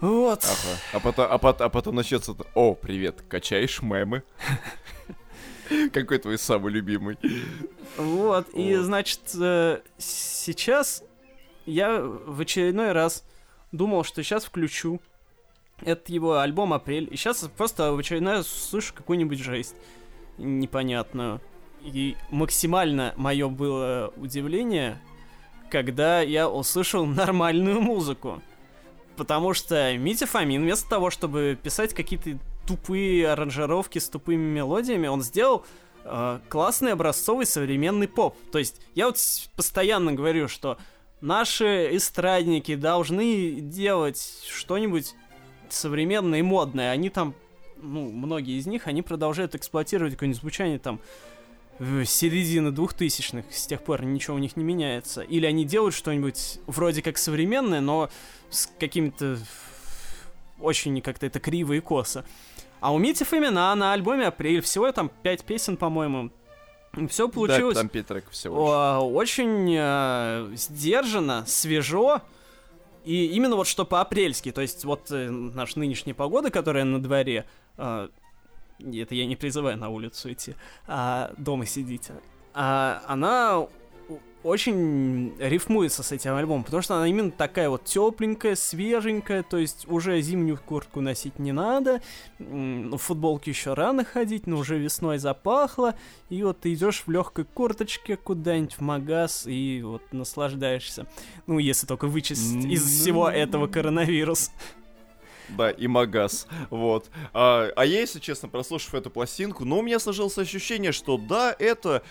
Вот. Ага. А потом, а потом, а потом начнется... О, привет, качаешь мемы? [LAUGHS] Какой твой самый любимый? Вот, и значит, э, сейчас я в очередной раз думал, что сейчас включу этот его альбом «Апрель», и сейчас просто в очередной раз слышу какую-нибудь жесть непонятную. И максимально мое было удивление, когда я услышал [LAUGHS] нормальную музыку. Потому что Митя Фомин вместо того, чтобы писать какие-то тупые аранжировки с тупыми мелодиями, он сделал э, классный образцовый современный поп. То есть я вот постоянно говорю, что наши эстрадники должны делать что-нибудь современное и модное. Они там, ну, многие из них, они продолжают эксплуатировать какое-нибудь звучание там середины двухтысячных, с тех пор ничего у них не меняется. Или они делают что-нибудь вроде как современное, но с какими-то очень как-то это криво и косо. А у Мити Фомина на альбоме «Апрель» всего там пять песен, по-моему. Все получилось... Да, там треков всего. Очень э, сдержанно, свежо. И именно вот что по-апрельски, то есть вот э, наша нынешняя погода, которая на дворе, э, это я не призываю на улицу идти, а дома сидите, а, она очень рифмуется с этим альбомом, потому что она именно такая вот тепленькая, свеженькая, то есть уже зимнюю куртку носить не надо, в футболке еще рано ходить, но уже весной запахло, и вот ты идешь в легкой курточке куда-нибудь в магаз и вот наслаждаешься. Ну, если только вычесть из всего этого коронавирус. Да, и Магаз. Вот. А, а я, если честно, прослушав эту пластинку, ну, у меня сложилось ощущение, что да, это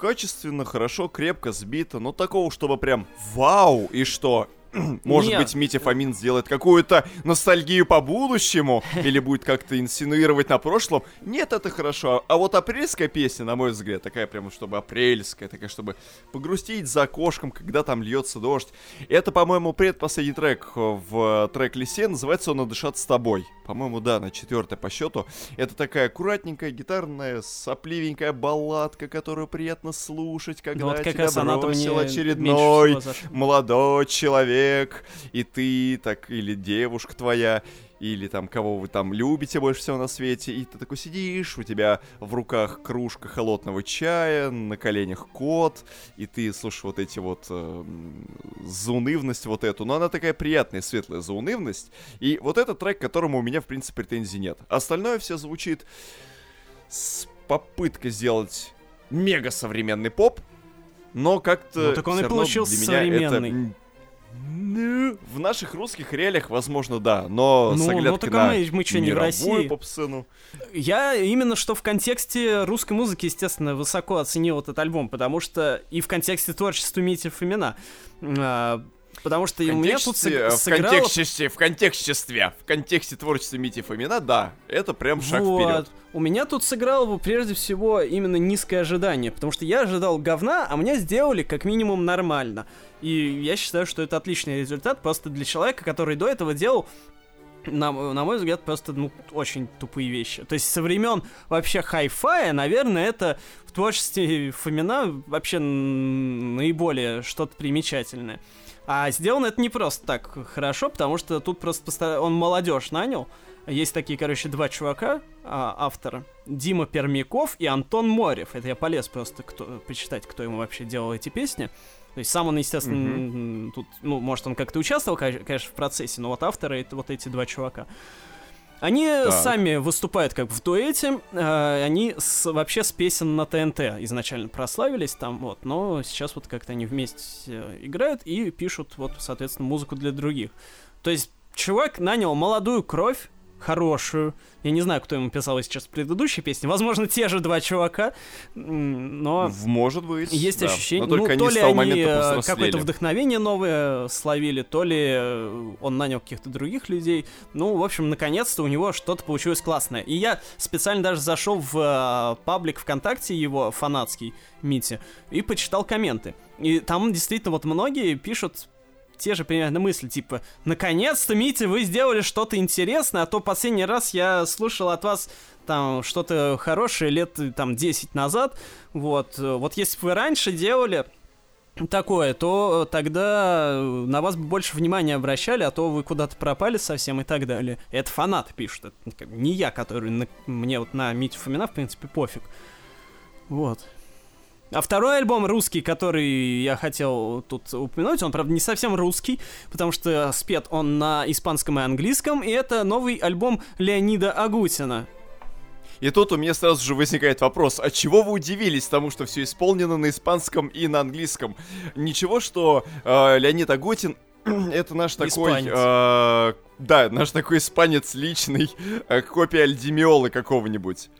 качественно, хорошо, крепко сбито, но такого, чтобы прям вау, и что [CLEARS THROAT] Может Нет. быть, Митя Фомин сделает какую-то ностальгию по будущему [LAUGHS] или будет как-то инсинуировать на прошлом. Нет, это хорошо. А вот апрельская песня, на мой взгляд, такая прямо, чтобы апрельская, такая, чтобы погрустить за окошком, когда там льется дождь. Это, по-моему, предпоследний трек в трек-лисе. Называется он «Надышать с тобой». По-моему, да, на четвертой по счету. Это такая аккуратненькая, гитарная, сопливенькая балладка, которую приятно слушать, когда ну, вот тебя бросил очередной молодой человек человек, и ты так, или девушка твоя, или там кого вы там любите больше всего на свете, и ты такой сидишь, у тебя в руках кружка холодного чая, на коленях кот, и ты слушаешь вот эти вот э, заунывность вот эту, но она такая приятная, светлая заунывность, и вот этот трек, к которому у меня, в принципе, претензий нет. Остальное все звучит с попыткой сделать мега современный поп, но как-то... Ну так он и получился современный. Это в наших русских реалиях, возможно, да, но ну, с ну, так на мы, мы что, не в России? поп-сцену. Я именно что в контексте русской музыки, естественно, высоко оценил этот альбом, потому что и в контексте творчества Мити Фомина. А, Потому что у меня тут сыграло... В контексте, в контексте, в контексте творчества Мити Фомина, да, это прям шаг вот. вперед. У меня тут сыграло бы прежде всего именно низкое ожидание, потому что я ожидал говна, а мне сделали как минимум нормально. И я считаю, что это отличный результат просто для человека, который до этого делал на, на мой взгляд, просто ну, очень тупые вещи. То есть со времен вообще хай-фая, наверное, это в творчестве Фомина вообще наиболее что-то примечательное. А сделано это не просто так хорошо, потому что тут просто постар... он молодежь нанял. Есть такие, короче, два чувака, а, автора. Дима Пермяков и Антон Морев. Это я полез просто кто, почитать, кто ему вообще делал эти песни. То есть сам он, естественно, mm-hmm. тут, ну, может, он как-то участвовал, конечно, в процессе, но вот авторы это вот эти два чувака. Они так. сами выступают как в дуэте, э, они с, вообще с песен на ТНТ изначально прославились там, вот, но сейчас вот как-то они вместе э, играют и пишут вот, соответственно, музыку для других. То есть чувак нанял молодую кровь, хорошую. Я не знаю, кто ему писал сейчас предыдущие песни. Возможно, те же два чувака, но... Может быть, Есть да. ощущение, но ну, то ли они э, какое-то вдохновение новое словили, то ли э, он нанял каких-то других людей. Ну, в общем, наконец-то у него что-то получилось классное. И я специально даже зашел в э, паблик ВКонтакте его, фанатский, Мити, и почитал комменты. И там действительно вот многие пишут те же примерно мысли, типа, наконец-то, Митя, вы сделали что-то интересное, а то последний раз я слышал от вас там что-то хорошее лет там 10 назад, вот, вот если бы вы раньше делали такое, то тогда на вас бы больше внимания обращали, а то вы куда-то пропали совсем и так далее. Это фанаты пишут, это не я, который на, мне вот на Митю Фомина, в принципе, пофиг. Вот. А второй альбом русский, который я хотел тут упомянуть, он, правда, не совсем русский, потому что спет он на испанском и английском, и это новый альбом Леонида Агутина. И тут у меня сразу же возникает вопрос, а чего вы удивились тому, что все исполнено на испанском и на английском? Ничего, что э, Леонид Агутин [CLEARS THROAT] это наш такой... Э, да, наш такой испанец личный, э, копия Альдимиолы какого-нибудь.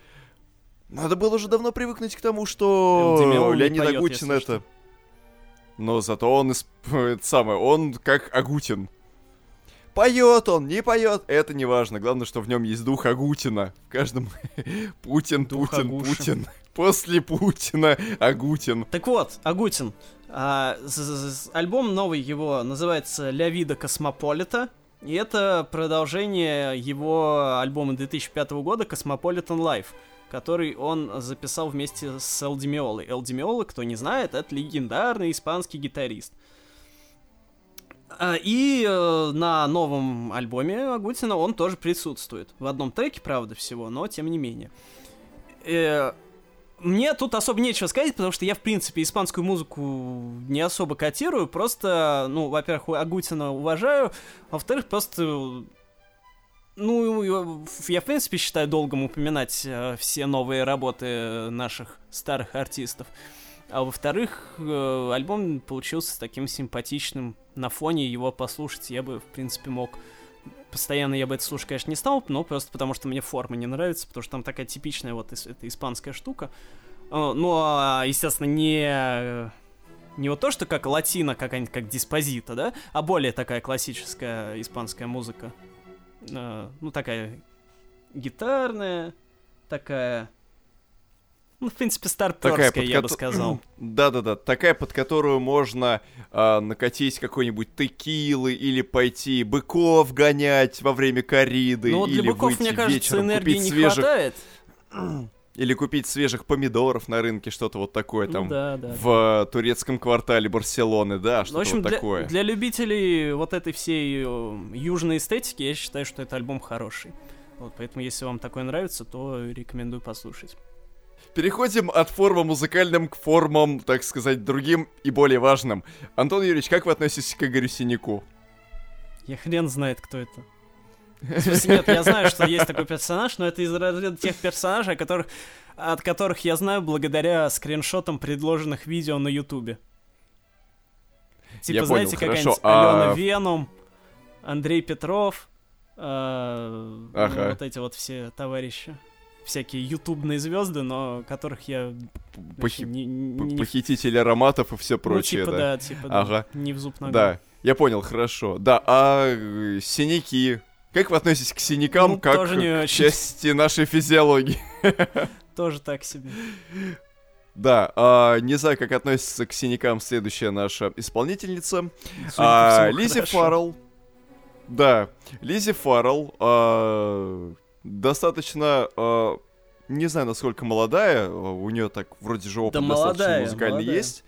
Надо было уже давно привыкнуть к тому, что Леонид поет, Агутин это... Что. Но зато он исп... [LAUGHS] это самое, он как Агутин. Поет он, не поет, это не важно. Главное, что в нем есть дух Агутина. В каждом [LAUGHS] Путин, дух Путин, Агушин. Путин. [LAUGHS] После Путина Агутин. Так вот, Агутин. А, альбом новый его называется «La Vida Cosmopolita». И это продолжение его альбома 2005 года «Cosmopolitan Life» который он записал вместе с Элдимиолой. Элдимиола, кто не знает, это легендарный испанский гитарист. А, и э, на новом альбоме Агутина он тоже присутствует. В одном треке, правда, всего, но тем не менее. Э, мне тут особо нечего сказать, потому что я, в принципе, испанскую музыку не особо котирую. Просто, ну, во-первых, Агутина уважаю, а во-вторых, просто ну, я, в принципе, считаю долгом упоминать э, все новые работы наших старых артистов. А во-вторых, э, альбом получился таким симпатичным. На фоне его послушать я бы, в принципе, мог... Постоянно я бы это слушать, конечно, не стал, но просто потому, что мне форма не нравится, потому что там такая типичная вот эта испанская штука. Э, ну, а, естественно, не не вот то, что как латина какая-нибудь, как диспозита, да, а более такая классическая испанская музыка э, ну, такая гитарная, такая... Ну, в принципе, старперская, я ко... бы сказал. [CLEARS THROAT] Да-да-да, такая, под которую можно э, накатить какой-нибудь текилы или пойти быков гонять во время кориды. Ну, для быков, мне кажется, энергии не свежих... хватает. [CLEARS THROAT] Или купить свежих помидоров на рынке, что-то вот такое ну там ну, да, да, в да. турецком квартале Барселоны, да, что-то ну, в общем, вот для, такое. Для любителей вот этой всей э, южной эстетики, я считаю, что это альбом хороший. Вот, поэтому, если вам такое нравится, то рекомендую послушать. Переходим от формы музыкальным к формам, так сказать, другим и более важным. Антон Юрьевич, как вы относитесь к Игорю Синяку? Я хрен знает, кто это. Нет, я знаю, что есть такой персонаж, но это из разряда тех персонажей, которых, от которых я знаю благодаря скриншотам предложенных видео на Ютубе. Типа, я знаете, какая-нибудь а... Алена Веном, Андрей Петров, э, ага. вот эти вот все товарищи. Всякие ютубные звезды, но которых я... Похи... Не, не, Похитители ароматов и все ну, прочее, ну, типа, да? да, типа, ага. да, не в зуб ногам. Да, я понял, хорошо. Да, а э, синяки, как вы относитесь к синякам, ну, как к части нашей физиологии? [LAUGHS] Тоже так себе. Да, а, не знаю, как относится к синякам следующая наша исполнительница. А, Лизи Фаррелл. Да, Лизи Фаррелл а, достаточно, а, не знаю, насколько молодая, у нее так вроде же опыт да достаточно молодая, музыкальный молодая. есть.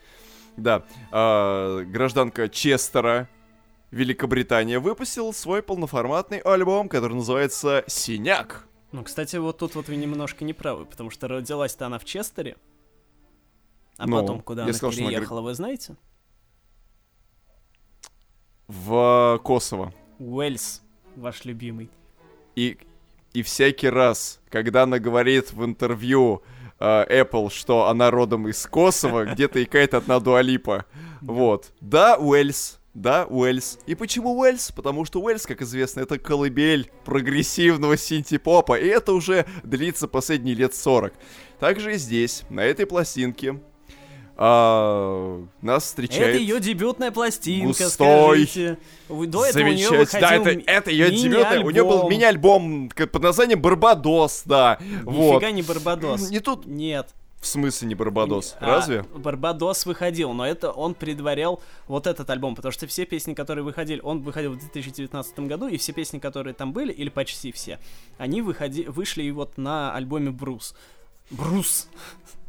Да, а, гражданка Честера, Великобритания выпустила свой полноформатный альбом, который называется «Синяк». Ну, кстати, вот тут вот вы немножко не правы, потому что родилась-то она в Честере, а ну, потом куда она сказал, переехала, она... вы знаете? В Косово. Уэльс, ваш любимый. И, и всякий раз, когда она говорит в интервью э, Apple, что она родом из Косово, [LAUGHS] где-то икает одна дуалипа. Вот. Да, Уэльс, да, Уэльс. И почему Уэльс? Потому что Уэльс, как известно, это колыбель прогрессивного синти-попа, и это уже длится последние лет 40. Также и здесь, на этой пластинке, а, нас встречает... Это ее дебютная пластинка, густой, скажите. До этого у нее Да, это, это ее дебютная. У нее был мини-альбом под названием Барбадос, да. Нифига вот. не Барбадос. Не тут... Нет. В смысле не Барбадос? А, Разве? Барбадос выходил, но это он предварял вот этот альбом, потому что все песни, которые выходили, он выходил в 2019 году, и все песни, которые там были, или почти все, они выходи, вышли и вот на альбоме Брус. Брус.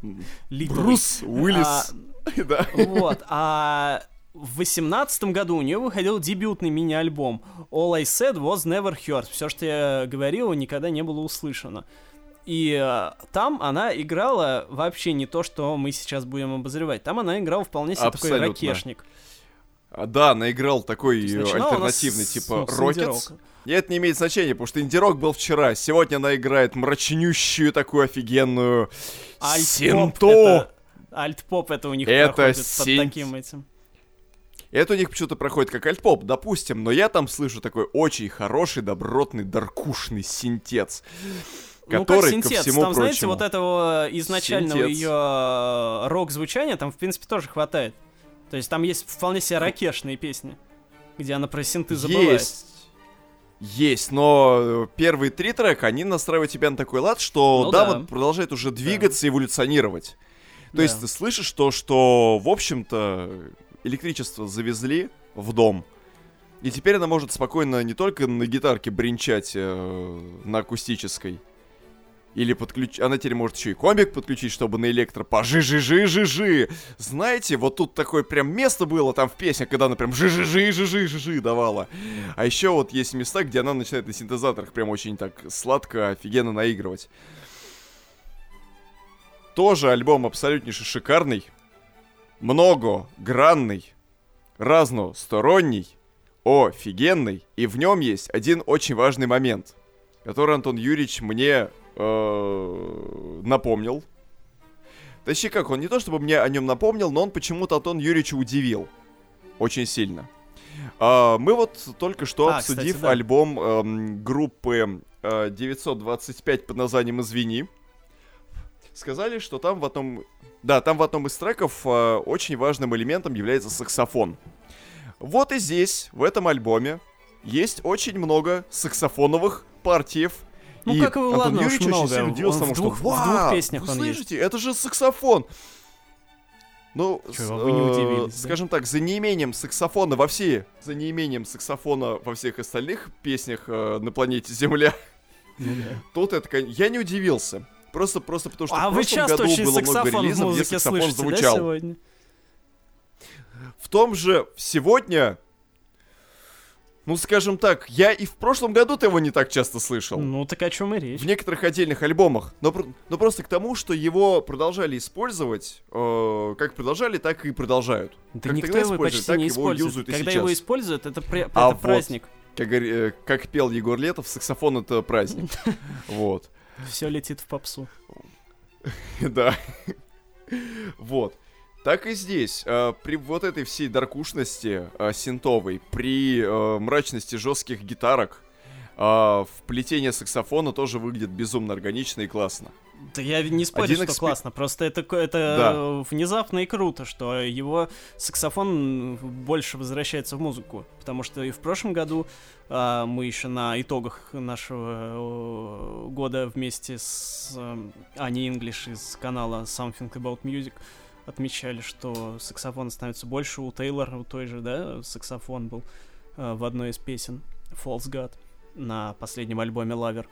[LAUGHS] Брус Уиллис. А, [LAUGHS] да. Вот, а в восемнадцатом году у нее выходил дебютный мини-альбом All I Said Was Never Heard. Все, что я говорил, никогда не было услышано. И э, там она играла вообще не то, что мы сейчас будем обозревать. Там она играла вполне себе Абсолютно. такой ракешник. А, да, она играл такой альтернативный, типа Рокетс. И это не имеет значения, потому что инди-рок был вчера. Сегодня она играет мрачнющую такую офигенную синту. Альт-поп это у них это проходит син... под таким этим. Это у них почему-то проходит как альт-поп, допустим, но я там слышу такой очень хороший, добротный, даркушный синтец который, ну, как синтез, ко всему там, прочему, знаете, вот этого изначального ее э, рок-звучания там, в принципе, тоже хватает. То есть там есть вполне себе ракешные песни, где она про синты забывает. Есть. Есть, но первые три трека, они настраивают тебя на такой лад, что ну, да, да, вот продолжает уже двигаться, да. эволюционировать. То да. есть ты слышишь то, что, в общем-то, электричество завезли в дом, и теперь она может спокойно не только на гитарке бренчать э, на акустической, или подключ... Она теперь может еще и комик подключить, чтобы на электро пожи-жи-жи-жи-жи. Знаете, вот тут такое прям место было там в песнях, когда она прям жи-жи-жи-жи-жи-жи давала. А еще вот есть места, где она начинает на синтезаторах прям очень так сладко, офигенно наигрывать. Тоже альбом абсолютнейше шикарный. Многогранный. Разносторонний. Офигенный. И в нем есть один очень важный момент, который Антон Юрьевич мне э, напомнил. Точнее как, он не то чтобы мне о нем напомнил, но он почему-то Антон Юрьевича удивил. Очень сильно. А, мы вот только что, а, обсудив кстати, да. альбом э, группы э, 925 под названием «Извини», сказали, что там в одном... Да, там в одном из треков э, очень важным элементом является саксофон. Вот и здесь, в этом альбоме, есть очень много саксофоновых партиев, ну, и как его, ладно, Юрьевич очень много. очень удивился тому, в двух, что, в двух песнях вы он слышите, есть. это же саксофон. Ну, Чего, вы не э, удивились, скажем да? так, за неимением саксофона во все, за неимением саксофона во всех остальных песнях э, на планете Земля, ну, да. тут это, я не удивился. Просто, просто потому что а в прошлом году было много релизов, где саксофон слышите, звучал. Да, сегодня? В том же сегодня ну, скажем так, я и в прошлом году-то его не так часто слышал. Ну, так о чем и речь. В некоторых отдельных альбомах. Но, но просто к тому, что его продолжали использовать, э, как продолжали, так и продолжают. Да как никто его почти так не использует. Когда его используют, это, при... а это праздник. Вот, как, э, как пел Егор Летов, саксофон это праздник. [LAUGHS] Вот. Все летит в попсу. [LAUGHS] Да. Вот. Так и здесь. Э, при вот этой всей даркушности э, синтовой, при э, мрачности жестких гитарок, э, вплетение саксофона тоже выглядит безумно органично и классно. Да я не спорю, Один что эксп... классно, просто это, это да. внезапно и круто, что его саксофон больше возвращается в музыку, потому что и в прошлом году мы еще на итогах нашего года вместе с а, Аней Инглиш из канала Something About Music отмечали, что саксофон становится больше. У Тейлора, у той же, да, саксофон был э, в одной из песен False God на последнем альбоме Lover.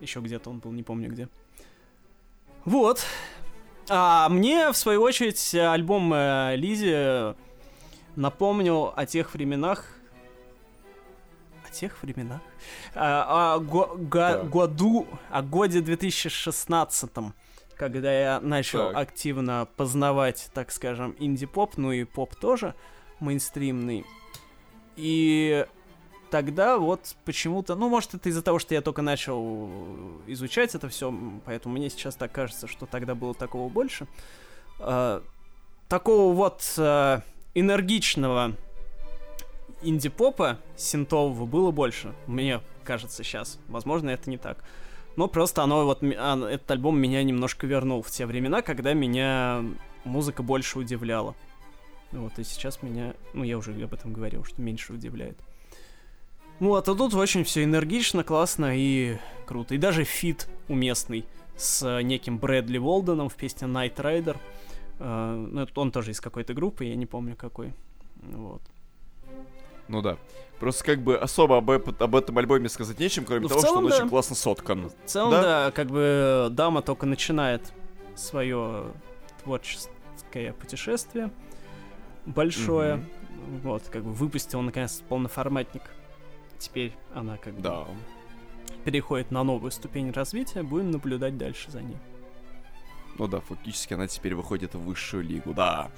Еще где-то он был, не помню где. Вот. А мне, в свою очередь, альбом э, Лизи напомнил о тех временах, о тех временах, а, о, го, го, да. году, о годе 2016 когда я начал так. активно познавать, так скажем, инди-поп, ну и поп тоже, мейнстримный. И тогда вот почему-то, ну, может, это из-за того, что я только начал изучать это все, поэтому мне сейчас так кажется, что тогда было такого больше. Э, такого вот э, энергичного инди-попа синтового было больше, мне кажется сейчас. Возможно, это не так. Но просто оно вот, а, этот альбом меня немножко вернул в те времена, когда меня музыка больше удивляла. Вот, и сейчас меня, ну, я уже об этом говорил, что меньше удивляет. Вот, а тут очень все энергично, классно и круто. И даже фит уместный с неким Брэдли Волденом в песне Night Rider. Uh, ну, он тоже из какой-то группы, я не помню какой. Вот. Ну да. Просто как бы особо об, об этом альбоме сказать нечем, кроме ну, того, целом, что он да. очень классно соткан. В целом, да? да, как бы дама только начинает свое творческое путешествие большое. Угу. Вот, как бы выпустил наконец полноформатник. Теперь она как бы да. переходит на новую ступень развития. Будем наблюдать дальше за ней. Ну да, фактически она теперь выходит в высшую лигу, да.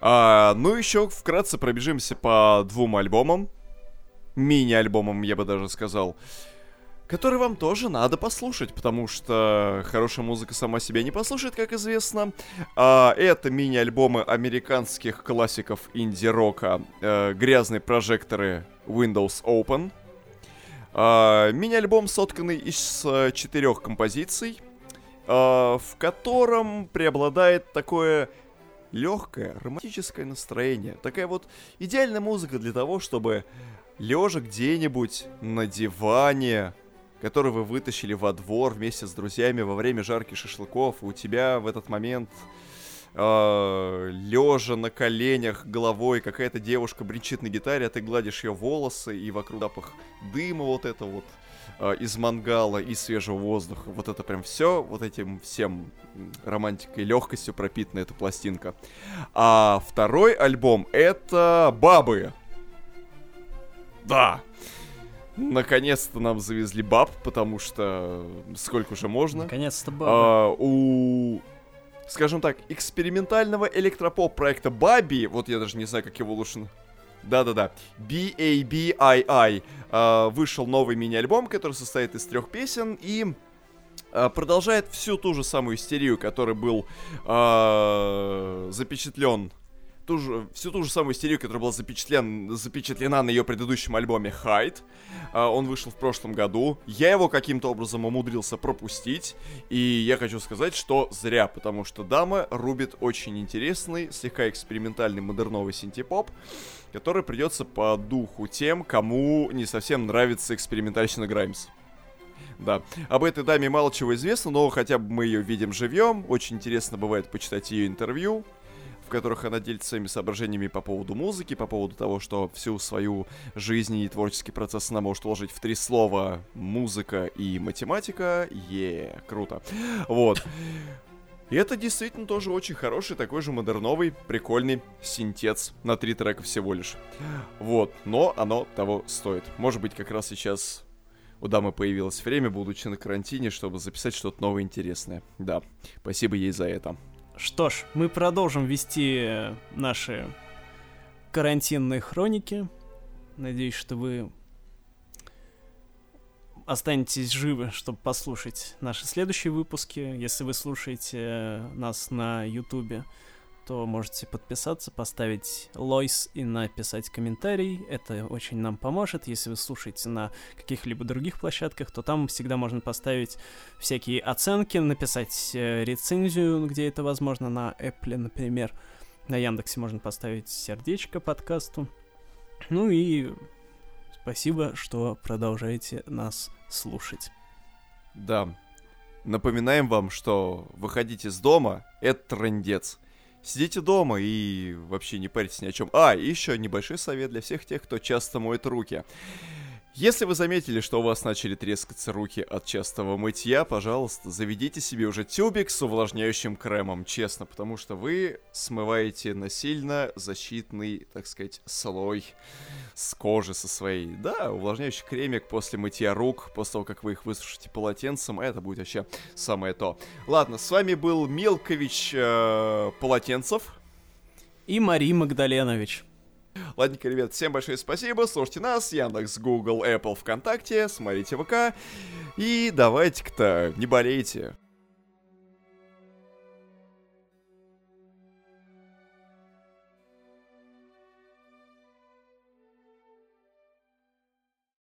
А, ну еще вкратце пробежимся по двум альбомам. Мини-альбомам, я бы даже сказал который вам тоже надо послушать, потому что хорошая музыка сама себя не послушает, как известно. А, это мини-альбомы американских классиков инди-рока э, «Грязные прожекторы Windows Open». А, мини-альбом сотканный из э, четырех композиций, в котором преобладает такое легкое романтическое настроение. Такая вот идеальная музыка для того, чтобы лежа где-нибудь на диване, который вы вытащили во двор вместе с друзьями во время жарки шашлыков, у тебя в этот момент э, лежа на коленях головой какая-то девушка бренчит на гитаре, а ты гладишь ее волосы, и вокруг запах дыма вот это вот из мангала и свежего воздуха. Вот это прям все, вот этим всем романтикой, легкостью пропитана эта пластинка. А второй альбом это «Бабы». Да, Наконец-то нам завезли баб, потому что сколько уже можно. Наконец-то баб. А, у, скажем так, экспериментального электропоп проекта Баби, вот я даже не знаю, как его лучше... Да-да-да. B-A-B-I-I. А, вышел новый мини-альбом, который состоит из трех песен и а, продолжает всю ту же самую истерию, который был а, запечатлен ту же, всю ту же самую истерию, которая была запечатлен, запечатлена на ее предыдущем альбоме Hyde. Uh, он вышел в прошлом году. Я его каким-то образом умудрился пропустить. И я хочу сказать, что зря, потому что дама рубит очень интересный, слегка экспериментальный модерновый синтепоп, который придется по духу тем, кому не совсем нравится экспериментальщина Граймс. Да. Об этой даме мало чего известно, но хотя бы мы ее видим живьем. Очень интересно бывает почитать ее интервью в которых она делится своими соображениями по поводу музыки, по поводу того, что всю свою жизнь и творческий процесс она может уложить в три слова «музыка» и «математика». Е, круто. Вот. И это действительно тоже очень хороший, такой же модерновый, прикольный синтец на три трека всего лишь. Вот, но оно того стоит. Может быть, как раз сейчас у дамы появилось время, будучи на карантине, чтобы записать что-то новое интересное. Да, спасибо ей за это. Что ж, мы продолжим вести наши карантинные хроники. Надеюсь, что вы останетесь живы, чтобы послушать наши следующие выпуски. Если вы слушаете нас на Ютубе, то можете подписаться, поставить лойс и написать комментарий. Это очень нам поможет. Если вы слушаете на каких-либо других площадках, то там всегда можно поставить всякие оценки, написать э, рецензию, где это возможно, на Apple, например. На Яндексе можно поставить сердечко подкасту. Ну и спасибо, что продолжаете нас слушать. Да. Напоминаем вам, что выходить из дома — это трендец. Сидите дома и вообще не парьтесь ни о чем. А, еще небольшой совет для всех тех, кто часто моет руки. Если вы заметили, что у вас начали трескаться руки от частого мытья, пожалуйста, заведите себе уже тюбик с увлажняющим кремом, честно, потому что вы смываете насильно защитный, так сказать, слой с кожи со своей. Да, увлажняющий кремик после мытья рук, после того, как вы их высушите полотенцем, это будет вообще самое то. Ладно, с вами был Милкович э, Полотенцев. И Мария Магдаленович. Ладненько, ребят, всем большое спасибо. Слушайте нас, Яндекс, Google, Apple, ВКонтакте, смотрите ВК. И давайте-ка-то, не болейте.